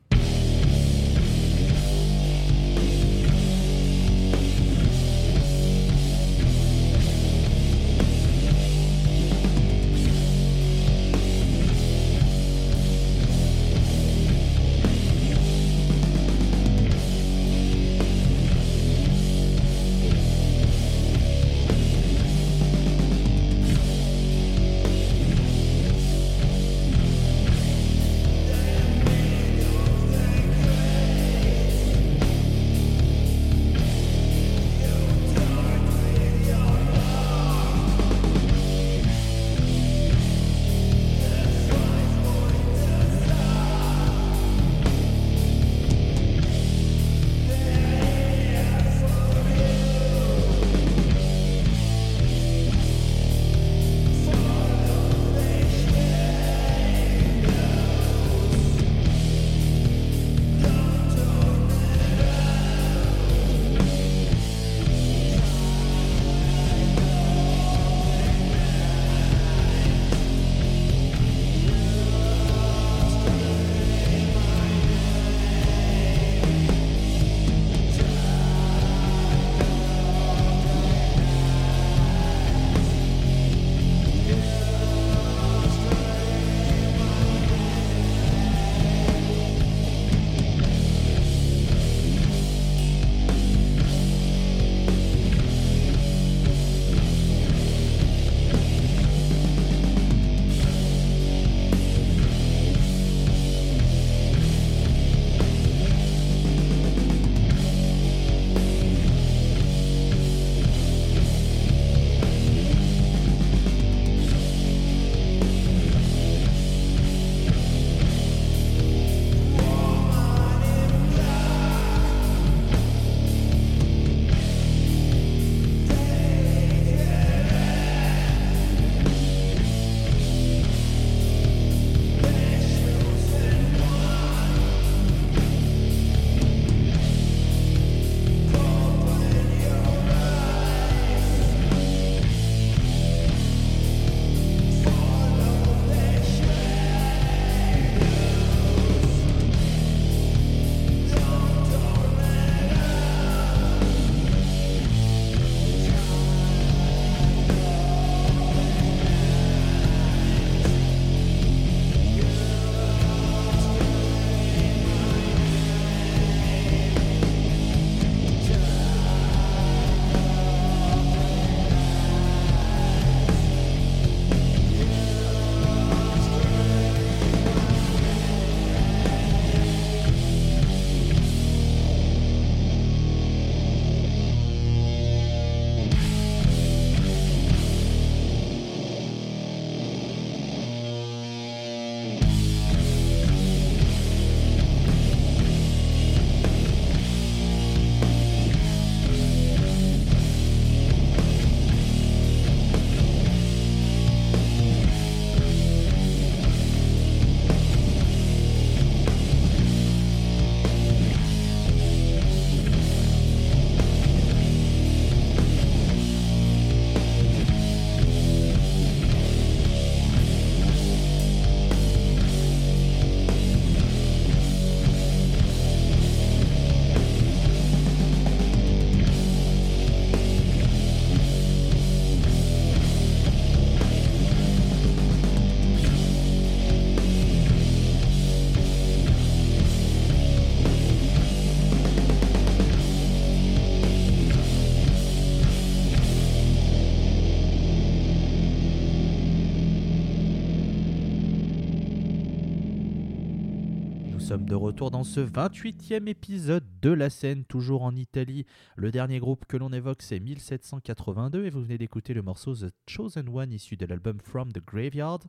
Speaker 1: De retour dans ce 28e épisode de la scène, toujours en Italie. Le dernier groupe que l'on évoque, c'est 1782, et vous venez d'écouter le morceau The Chosen One, issu de l'album From the Graveyard.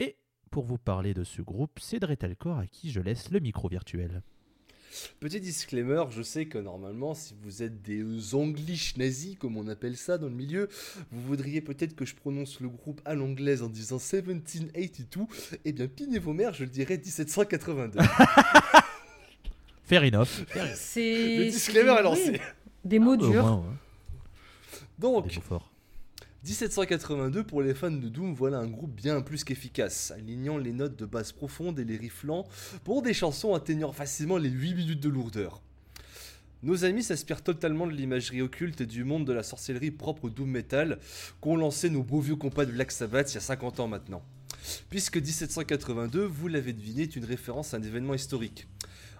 Speaker 1: Et pour vous parler de ce groupe, c'est Dretalcore à qui je laisse le micro virtuel.
Speaker 3: Petit disclaimer, je sais que normalement, si vous êtes des anglish nazis, comme on appelle ça dans le milieu, vous voudriez peut-être que je prononce le groupe à l'anglaise en disant 1782. Eh bien, pinez vos mères, je le dirais 1782.
Speaker 1: Fair enough.
Speaker 2: C'est.
Speaker 3: le disclaimer est
Speaker 2: oui,
Speaker 3: lancé.
Speaker 2: Des mots
Speaker 1: Au
Speaker 2: durs.
Speaker 1: moins, ouais.
Speaker 3: Donc,
Speaker 1: Des mots forts.
Speaker 3: 1782 pour les fans de Doom, voilà un groupe bien plus qu'efficace, alignant les notes de basse profonde et les rifflants pour des chansons atteignant facilement les 8 minutes de lourdeur. Nos amis s'inspirent totalement de l'imagerie occulte et du monde de la sorcellerie propre au Doom Metal qu'ont lancé nos beaux vieux compas de Black Sabbath il y a 50 ans maintenant. Puisque 1782, vous l'avez deviné, est une référence à un événement historique.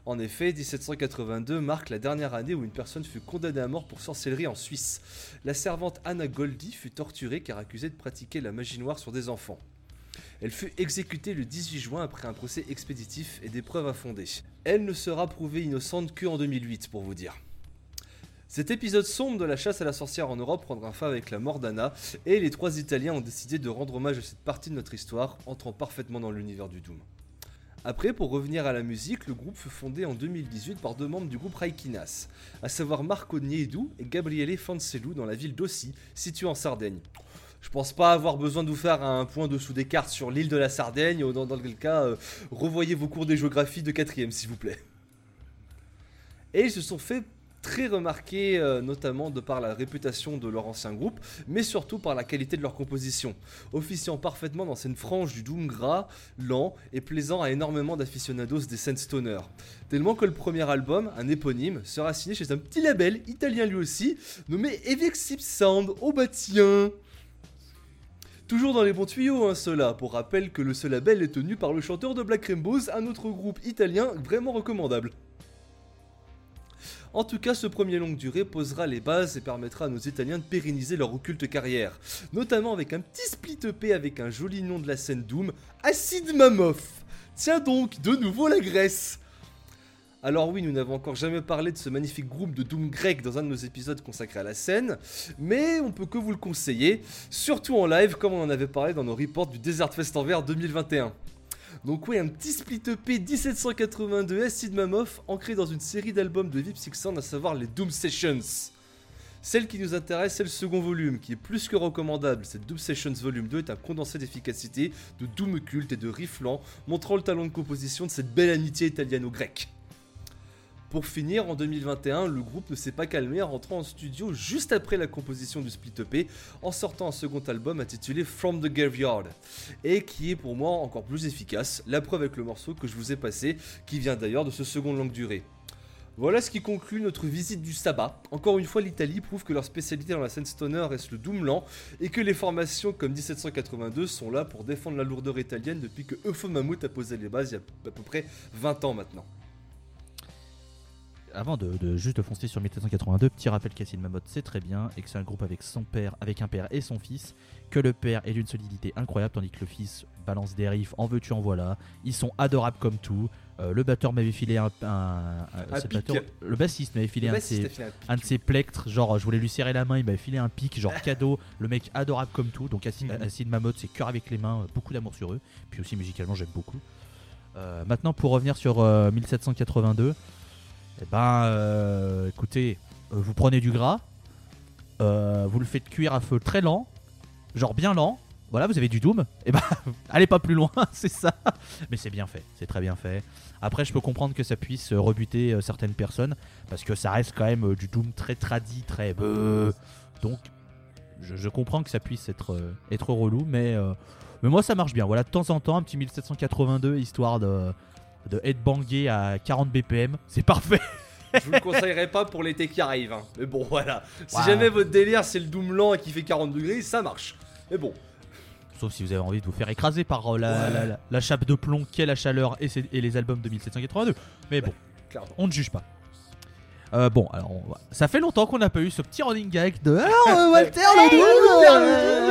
Speaker 3: En effet, 1782 marque la dernière année où une personne fut condamnée à mort pour sorcellerie en Suisse. La servante Anna Goldie fut torturée car accusée de pratiquer la magie noire sur des enfants. Elle fut exécutée le 18 juin après un procès expéditif et des preuves à fonder. Elle ne sera prouvée innocente que en 2008 pour vous dire. Cet épisode sombre de la chasse à la sorcière en Europe prendra fin avec la mort d'Anna et les trois Italiens ont décidé de rendre hommage à cette partie de notre histoire, entrant parfaitement dans l'univers du Doom. Après, pour revenir à la musique, le groupe fut fondé en 2018 par deux membres du groupe Raikinas, à savoir Marco Niedou et Gabriele Fancelou dans la ville d'Ossi, située en Sardaigne. Je pense pas avoir besoin de vous faire un point dessous des cartes sur l'île de la Sardaigne, ou dans, dans cas, euh, revoyez vos cours de géographie de 4ème s'il vous plaît. Et ils se sont fait très remarquer, euh, notamment de par la réputation de leur ancien groupe, mais surtout par la qualité de leur composition, officiant parfaitement dans cette frange du doom gras, lent et plaisant à énormément d'aficionados des scènes stoner. Tellement que le premier album, un éponyme, sera signé chez un petit label, italien lui aussi, nommé Evexip Sound, oh bah Toujours dans les bons tuyaux, hein, cela. Pour rappel que le seul label est tenu par le chanteur de Black Rainbows, un autre groupe italien vraiment recommandable. En tout cas, ce premier longue durée posera les bases et permettra à nos Italiens de pérenniser leur occulte carrière, notamment avec un petit split EP avec un joli nom de la scène Doom, Acid Mammoth. Tiens donc, de nouveau la Grèce. Alors oui, nous n'avons encore jamais parlé de ce magnifique groupe de Doom grec dans un de nos épisodes consacrés à la scène, mais on peut que vous le conseiller, surtout en live comme on en avait parlé dans nos reports du Desert Fest Anvers 2021. Donc oui, un petit split E EP 1782 Acid Mammoth ancré dans une série d'albums de Vip Six Sound, à savoir les Doom Sessions. Celle qui nous intéresse, c'est le second volume, qui est plus que recommandable. Cette Doom Sessions Volume 2 est un condensé d'efficacité, de doom culte et de rifflant, montrant le talent de composition de cette belle amitié italiano-grecque. Pour finir, en 2021, le groupe ne s'est pas calmé en rentrant en studio juste après la composition du split EP, en sortant un second album intitulé From the Graveyard, et qui est pour moi encore plus efficace, la preuve avec le morceau que je vous ai passé, qui vient d'ailleurs de ce second longue durée. Voilà ce qui conclut notre visite du sabbat. Encore une fois, l'Italie prouve que leur spécialité dans la scène stoner reste le doom et que les formations comme 1782 sont là pour défendre la lourdeur italienne depuis que Eupho Mammoth a posé les bases il y a à peu près 20 ans maintenant.
Speaker 1: Avant de, de juste de foncer sur 1782, petit rappel qu'Acid Mammoth c'est très bien et que c'est un groupe avec son père, avec un père et son fils, que le père est d'une solidité incroyable tandis que le fils balance des riffs, en veux-tu en voilà. Ils sont adorables comme tout. Euh, le batteur m'avait filé un, batteur- le bassiste m'avait filé un de ses, plectres, genre je voulais lui serrer la main, il m'avait filé un pic, genre cadeau, le mec adorable comme tout, donc Acid,
Speaker 3: Mhm.
Speaker 1: Acid Mammoth c'est cœur avec les mains, euh, beaucoup d'amour sur eux, puis aussi musicalement j'aime beaucoup. Euh, maintenant pour revenir sur euh, 1782, eh ben euh, écoutez, euh, vous prenez du gras, euh, vous le faites cuire à feu très lent, genre bien lent, voilà vous avez du doom, et ben allez pas plus loin, c'est ça, mais c'est bien fait, c'est très bien fait. Après je peux comprendre que ça puisse rebuter certaines personnes, parce que ça reste quand même du Doom très tradi, très. Donc je, comprends que ça puisse être, être relou, mais, mais moi ça marche bien. Voilà, de temps en temps, un petit 1782 histoire de, de headbanger à 40 BPM, c'est parfait.
Speaker 3: Je vous le conseillerais pas pour l'été qui arrive. hein. Mais bon, voilà. Si jamais votre délire c'est le doom lent et qui fait 40 degrés, ça marche. Mais bon,
Speaker 1: Sauf si vous avez envie de vous faire écraser par euh, la,
Speaker 3: Ouais.
Speaker 1: la- la- la chape de plomb qu'est la chaleur et, les albums de 1782. Mais bon, on ne juge pas. Euh, bon, alors on va- ça fait longtemps qu'on n'a pas eu ce petit running gag de Alors euh, Walter le double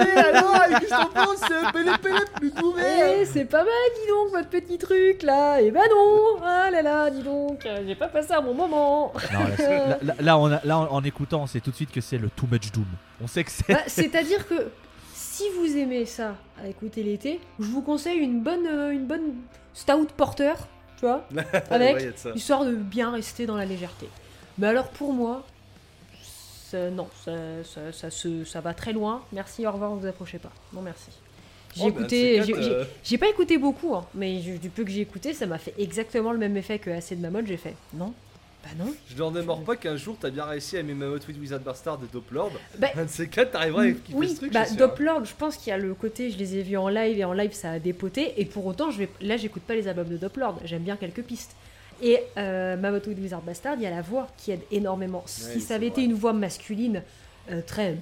Speaker 2: Eh, c'est pas mal, dis donc, votre petit truc là. Eh ben non, ah là là, dis donc, euh, j'ai pas passé un bon moment.
Speaker 1: Non, là, là- là- là, on a- là, en, en écoutant, on sait tout de suite que c'est le Too Much Doom. On sait que c'est.
Speaker 2: Bah, C'est-à-dire que si vous aimez ça à écouter l'été, je vous conseille une bonne, euh, une bonne stout porter, tu vois, avec histoire de bien rester dans la légèreté. Mais alors pour moi, ça- non, ça, ça, ça, se- ça va très loin. Merci, au revoir, vous approchez pas. Non merci. J'ai
Speaker 3: Oh, bah,
Speaker 2: écouté, j'ai-
Speaker 3: euh,
Speaker 2: pas écouté beaucoup, hein, mais je- du peu que j'ai écouté, ça m'a fait exactement le même effet que Assez de Mammoth. J'ai fait non, bah non.
Speaker 3: Je leur démords pas qu'un jour t'as bien réussi à aimer Mammoth with Wizard Bastard de Doplord.
Speaker 2: Bah,
Speaker 3: Un de ces quatre, t'arriveras à kiffer
Speaker 2: oui,
Speaker 3: ce truc.
Speaker 2: bah,
Speaker 3: je.
Speaker 2: Doplord, je pense qu'il y a le côté, je les ai vus en live et en live ça a dépoté. Et pour autant, je vais, là j'écoute pas les albums de Doplord, j'aime bien quelques pistes. Et euh, Mammoth with Wizard Bastard, il y a la voix qui aide énormément. si
Speaker 3: Ouais,
Speaker 2: ça avait été une voix masculine, euh, très.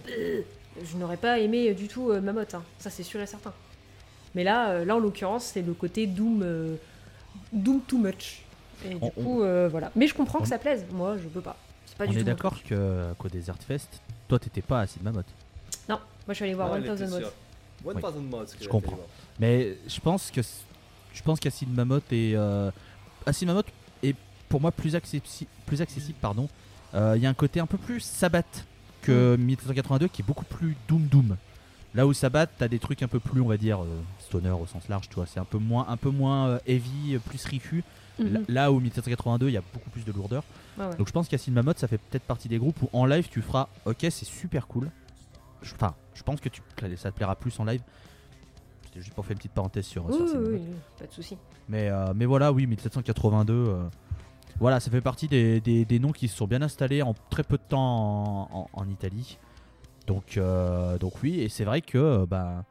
Speaker 2: Je n'aurais pas aimé du tout euh, Mammoth, hein. ça c'est sûr et certain. Mais là, euh, là en l'occurrence, c'est le côté Doom, euh, Doom too much. Et du
Speaker 1: On-
Speaker 2: coup, euh, voilà. Mais je comprends
Speaker 1: on-
Speaker 2: que ça plaise, moi je peux pas. C'est pas
Speaker 1: on
Speaker 2: du
Speaker 1: est d'accord qu'au Desert Fest, toi t'étais pas assis de Mammoth.
Speaker 2: Non, moi je suis allé voir
Speaker 3: Ouais,
Speaker 2: 1000
Speaker 3: elle était
Speaker 2: Mods.
Speaker 3: sûre. 1000 mods.
Speaker 1: Je comprends. Mais je pense que je pense qu'Acid Mammoth est euh, Acid Mammoth est pour moi plus accessible, plus accessible pardon. Euh, Il y a un côté un peu plus Sabbath que 1782 qui est beaucoup plus doom doom. Là où Sabbath, t'as des trucs un peu plus, on va dire, euh, stoner au sens large, tu vois. C'est un peu moins, un peu moins euh, heavy, plus rifu.
Speaker 2: Mhm.
Speaker 1: Là- Là où 1782, il y a beaucoup plus de lourdeur.
Speaker 2: Ouais.
Speaker 1: Donc je pense qu'Acid Mammoth, ça fait peut-être partie des groupes où en live tu feras, ok, c'est super cool. Enfin, je pense que tu, ça te plaira plus en live. C'était juste pour faire une petite parenthèse sur,
Speaker 2: Oui,
Speaker 1: sur
Speaker 2: oui, oui, pas de souci.
Speaker 1: Mais, euh, mais voilà, oui, 1782. Euh, voilà, ça fait partie des, des- des noms qui se sont bien installés en très peu de temps en, en- en Italie. Donc, euh, donc oui, et c'est vrai que euh, bah,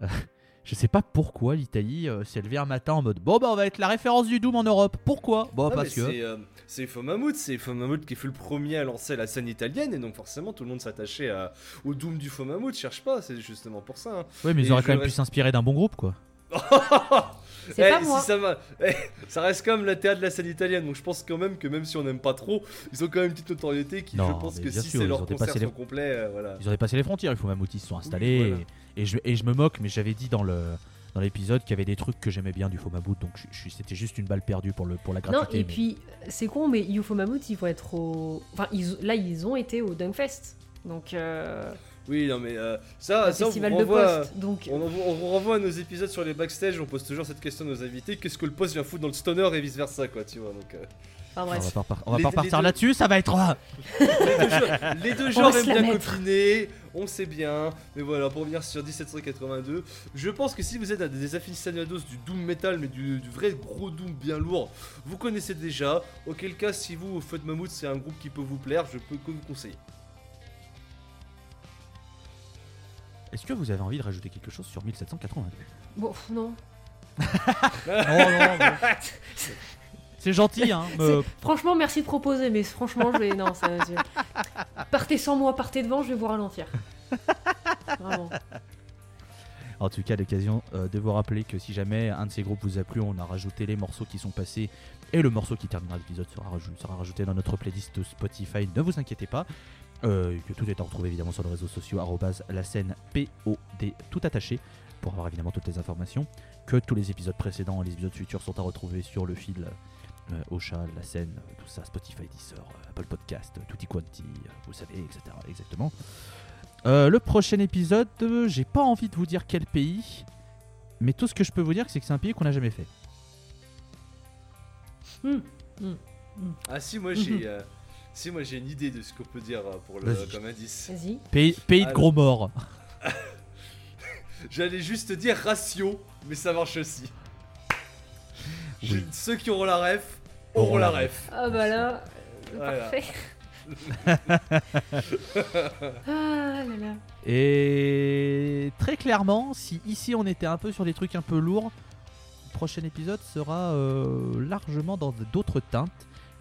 Speaker 1: je sais pas pourquoi l'Italie euh, s'est levée un matin en mode bon bah on va être la référence du Doom en Europe. Pourquoi? Bon
Speaker 3: Ah,
Speaker 1: parce que
Speaker 3: C'est euh, c'est Mammouth qui fut le premier à lancer la scène italienne et donc forcément tout le monde s'attachait à- au Doom du Faux Mammouth, cherche pas, c'est justement pour ça. hein.
Speaker 1: ouais, mais
Speaker 3: et
Speaker 1: ils auraient quand même pu s'inspirer d'un bon groupe quoi.
Speaker 2: C'est
Speaker 3: Eh,
Speaker 2: pas
Speaker 3: si
Speaker 2: moi.
Speaker 3: ça, va- eh, ça reste comme la théâtre de la scène italienne, donc je pense quand même que même si on n'aime pas trop, ils ont quand même une petite notoriété qui,
Speaker 1: Non,
Speaker 3: je pense que si c'est
Speaker 1: ils
Speaker 3: leur concert
Speaker 1: les-
Speaker 3: sont complets, euh, voilà.
Speaker 1: Ils ont dépassé les frontières, il faut même ils se sont installés.
Speaker 3: voilà.
Speaker 1: et, et je, et je me moque, mais j'avais dit dans le dans l'épisode qu'il y avait des trucs que j'aimais bien du faux Mammouth, donc c'était juste une balle perdue pour, le, pour la
Speaker 2: Non,
Speaker 1: gratuité.
Speaker 2: et
Speaker 1: mais-
Speaker 2: puis, c'est con, mais UFO Mammoth, ils vont être au. Enfin, ils- là, ils ont été au Dunkfest. Donc, euh,
Speaker 3: Oui, non mais euh, ça,
Speaker 2: le
Speaker 3: ça on vous
Speaker 2: festival de
Speaker 3: renvoie,
Speaker 2: poste. Donc,
Speaker 3: on, envoie- on vous renvoie à nos épisodes sur les backstage, on pose toujours cette question à nos invités, qu'est-ce que le poste vient foutre dans le stoner et vice versa quoi, tu vois, donc... euh,
Speaker 2: enfin,
Speaker 1: on
Speaker 2: bref.
Speaker 1: va pas, repar- on va
Speaker 3: Les-
Speaker 1: pas
Speaker 3: les
Speaker 1: repartir
Speaker 3: deux-
Speaker 1: là-dessus, ça va être.
Speaker 3: les deux genres, aiment bien
Speaker 2: mettre.
Speaker 3: copiner, on sait bien, mais voilà, pour revenir sur 1782, je pense que si vous êtes à des aficionados du doom metal, mais du, du vrai gros doom bien lourd, vous connaissez déjà, auquel cas si vous, Feu de Mammouth, c'est un groupe qui peut vous plaire, je peux que vous conseiller.
Speaker 1: Est-ce que vous avez envie de rajouter quelque chose sur 1782
Speaker 2: Bon, non.
Speaker 1: C'est gentil, hein. me-
Speaker 2: Franchement, merci de proposer, mais franchement, je vais. Non, ça. je- Partez sans moi, partez devant, je vais vous ralentir. Vraiment.
Speaker 1: En tout cas, l'occasion euh, de vous rappeler que si jamais un de ces groupes vous a plu, on a rajouté les morceaux qui sont passés et le morceau qui terminera l'épisode sera rajouté dans notre playlist Spotify. Ne vous inquiétez pas. Euh, que tout est à retrouver évidemment sur les réseaux sociaux la scène POD tout attaché pour avoir évidemment toutes les informations. Que tous les épisodes précédents et les épisodes futurs sont à retrouver sur le fil euh, Ocha, la scène, tout ça, Spotify, Deezer, euh, Apple Podcast, euh, Tutti Quanti, euh, vous savez, etc. Exactement. Euh, le prochain épisode, euh, j'ai pas envie de vous dire quel pays, mais tout ce que je peux vous dire, c'est que c'est un pays qu'on n'a jamais fait.
Speaker 3: Ah si, moi j'ai... Si moi j'ai une idée de ce qu'on peut dire euh, pour le comme indice.
Speaker 2: Vas-y.
Speaker 1: Pays, pays de gros morts.
Speaker 3: J'allais juste dire ratio, mais ça marche aussi.
Speaker 1: Oui.
Speaker 3: Ceux qui auront la ref auront la ref.
Speaker 2: Ah bah là.
Speaker 3: Voilà.
Speaker 2: Parfait. ah là là.
Speaker 1: Et très clairement, si ici on était un peu sur des trucs un peu lourds, le prochain épisode sera euh, largement dans d'autres teintes.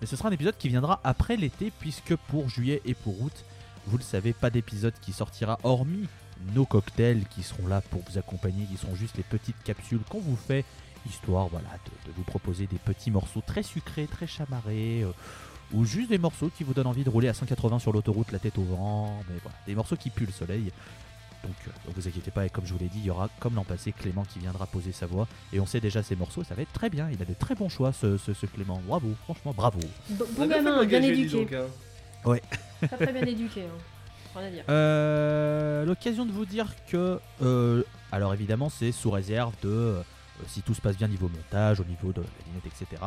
Speaker 1: Mais ce sera un épisode qui viendra après l'été, puisque pour juillet et pour août, vous le savez, pas d'épisode qui sortira hormis nos cocktails qui seront là pour vous accompagner, qui sont juste les petites capsules qu'on vous fait, histoire voilà, de, vous proposer des petits morceaux très sucrés, très chamarrés, euh, ou juste des morceaux qui vous donnent envie de rouler à 180 sur l'autoroute, la tête au vent, mais voilà, des morceaux qui puent le soleil. Donc, euh, donc vous inquiétez pas, et comme je vous l'ai dit, il y aura, comme l'an passé, Clément qui viendra poser sa voix. Et on sait déjà ses morceaux, ça va être très bien. Il a de très bons choix, ce, ce- ce Clément. Bravo, franchement, bravo.
Speaker 2: Bon, gamin, bien éduqué.
Speaker 3: donc, hein.
Speaker 2: Très très bien éduqué. Hein. Rien à dire.
Speaker 1: Euh, L'occasion de vous dire que, euh, alors évidemment, c'est sous réserve de euh, si tout se passe bien niveau montage, au niveau de la lunette, etc.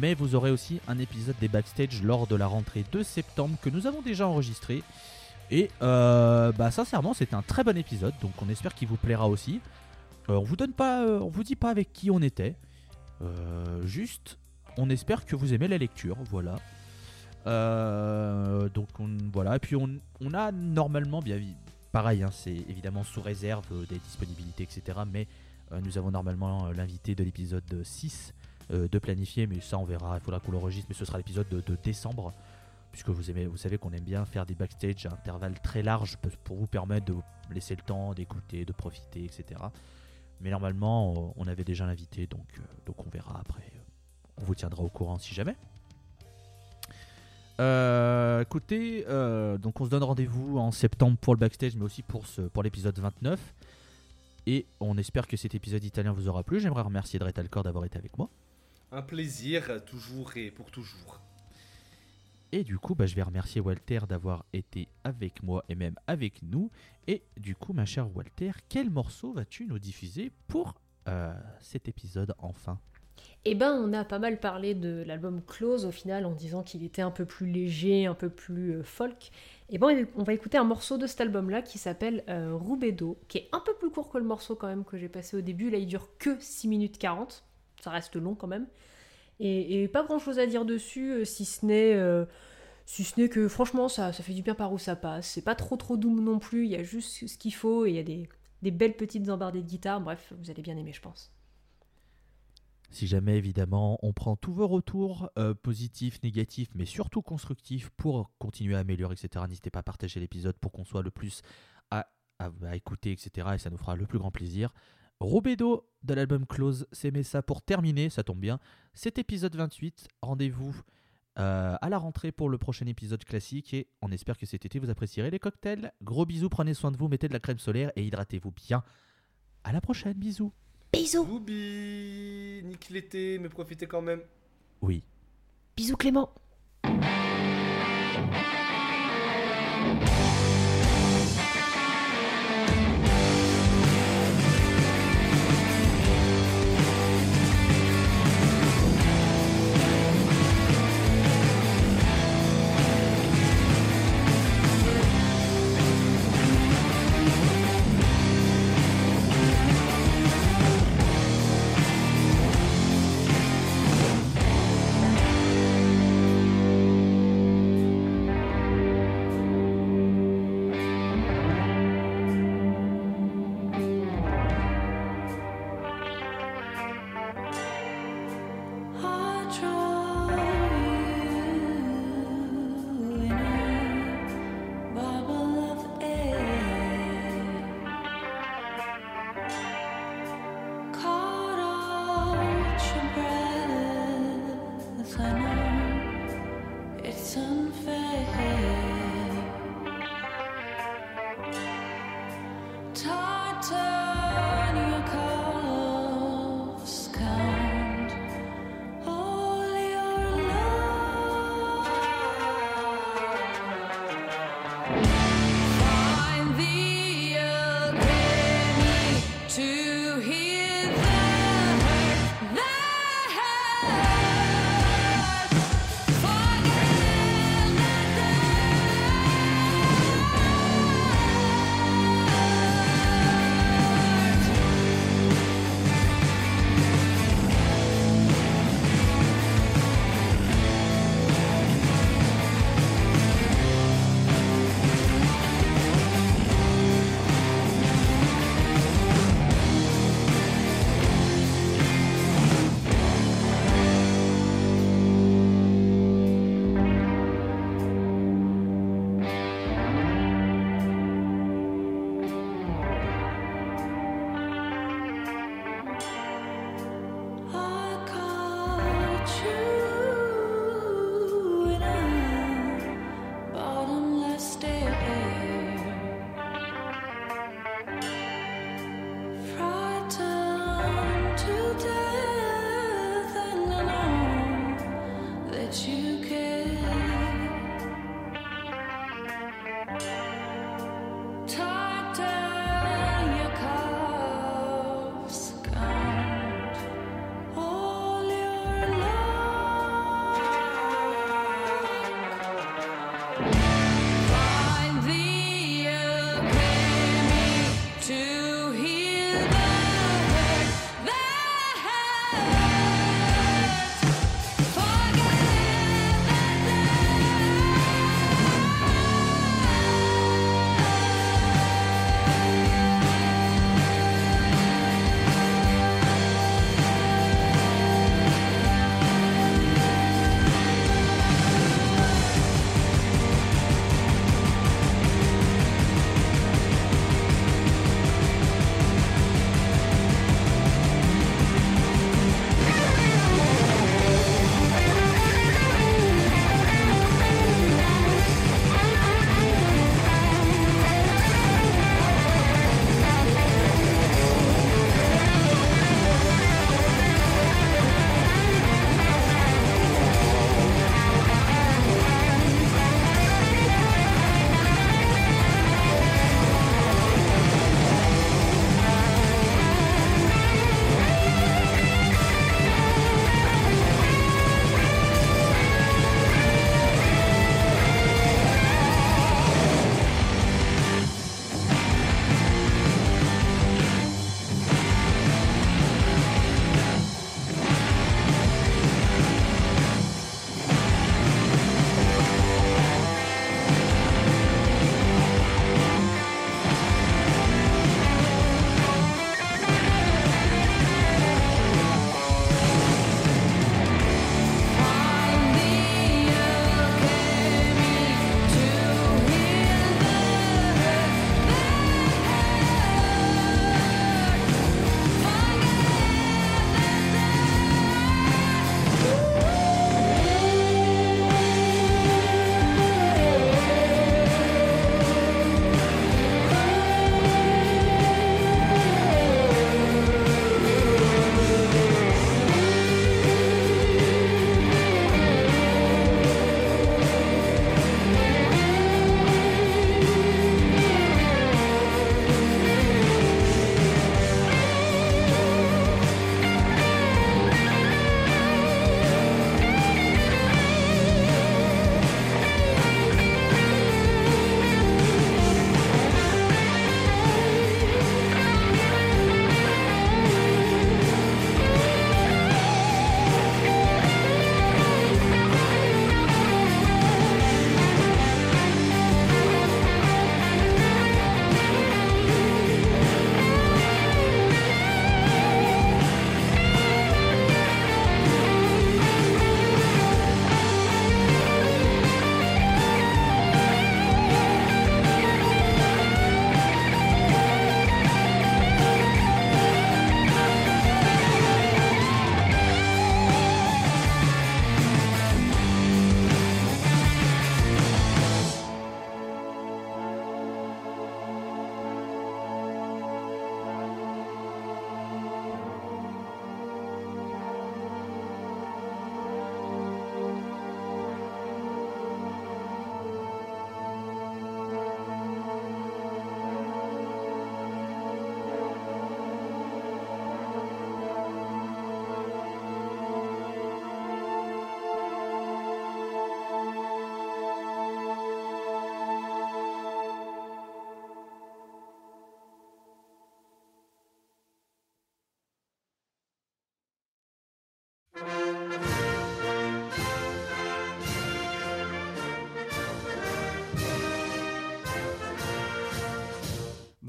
Speaker 1: Mais vous aurez aussi un épisode des backstage lors de la rentrée de septembre que nous avons déjà enregistré. Et euh, bah sincèrement, c'est un très bon épisode, donc on espère qu'il vous plaira aussi. Euh, on vous donne pas, euh, on vous dit pas avec qui on était. Juste, on espère que vous aimez la lecture, voilà. Donc on, voilà, et puis on, a normalement, bien pareil, hein, c'est évidemment sous réserve des disponibilités, etc. Mais nous avons normalement l'invité de l'épisode 6 euh, de planifier, mais ça on verra, il faudra qu'on l'enregistre, mais ce sera l'épisode de, de décembre, puisque vous, aimez, vous savez qu'on aime bien faire des backstage à intervalles très larges pour vous permettre de vous laisser le temps d'écouter, de profiter, etc. Mais normalement, on avait déjà l'invité, donc, euh, donc on verra après. On vous tiendra au courant si jamais. Euh, écoutez, euh, donc on se donne rendez-vous en septembre pour le backstage, mais aussi pour, ce, pour l'épisode 29. Et on espère que cet épisode italien vous aura plu. J'aimerais remercier Dretalcor d'avoir été avec moi.
Speaker 3: Un plaisir, toujours et pour toujours.
Speaker 1: Et du coup, bah, je vais remercier Walter d'avoir été avec moi et même avec nous. Et du coup, ma chère Walter, quel morceau vas-tu nous diffuser pour euh, cet épisode enfin?
Speaker 2: Eh ben, on a pas mal parlé de l'album Close au final en disant qu'il était un peu plus léger, un peu plus euh, folk. Et ben, on va écouter un morceau de cet album-là qui s'appelle euh, qui est un peu plus court que le morceau quand même que j'ai passé au début. Là, il dure que 6 minutes 40. Ça reste long quand même. Et, pas grand-chose à dire dessus, euh, si ce n'est... euh, si ce n'est que franchement ça, ça fait du bien par où ça passe. C'est pas trop trop doux non plus, il y a juste ce qu'il faut et il y a des, des belles petites embardées de guitare. Bref, vous allez bien aimer je pense.
Speaker 1: Si jamais, évidemment, on prend tous vos retours, euh, positifs, négatifs, mais surtout constructifs, pour continuer à améliorer, etc. N'hésitez pas à partager l'épisode pour qu'on soit le plus à- à écouter, etc. Et ça nous fera le plus grand plaisir. Robedo de l'album Close, c'est ça pour terminer, ça tombe bien. Cet épisode 28, rendez-vous euh, à la rentrée pour le prochain épisode classique et on espère que cet été vous apprécierez les cocktails. Gros bisous, prenez soin de vous, mettez de la crème solaire et hydratez-vous bien. À la prochaine, bisous.
Speaker 2: Bisous
Speaker 3: Boubi, nique l'été, mais profitez quand même.
Speaker 1: Oui.
Speaker 2: Bisous Clément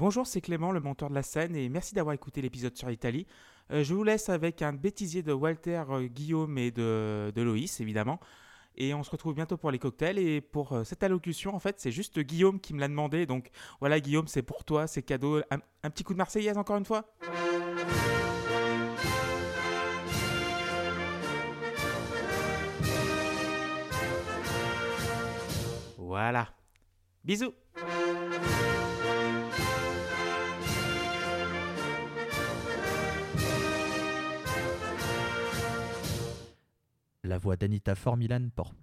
Speaker 4: Bonjour, c'est Clément, le monteur de la scène, et merci d'avoir écouté l'épisode sur l'Italie. Euh, je vous laisse avec un bêtisier de Walter, euh, Guillaume et de, de Loïs, évidemment. Et on se retrouve bientôt pour les cocktails. Et pour euh, cette allocution, en fait, c'est juste Guillaume qui me l'a demandé. Donc voilà, Guillaume, c'est pour toi, c'est cadeau. Un, un petit coup de Marseillaise encore une fois Voilà. Bisous
Speaker 1: La voix d'Anita Formilan porte.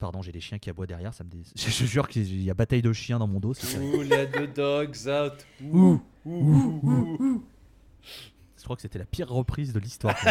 Speaker 1: Pardon, j'ai des chiens qui aboient derrière, ça me dé... Je jure qu'il y a bataille de chiens dans mon dos.
Speaker 3: Ouh, let the dogs out.
Speaker 1: Ouh,
Speaker 3: ouh, ouh, ouh.
Speaker 1: Je crois que c'était la pire reprise de l'histoire.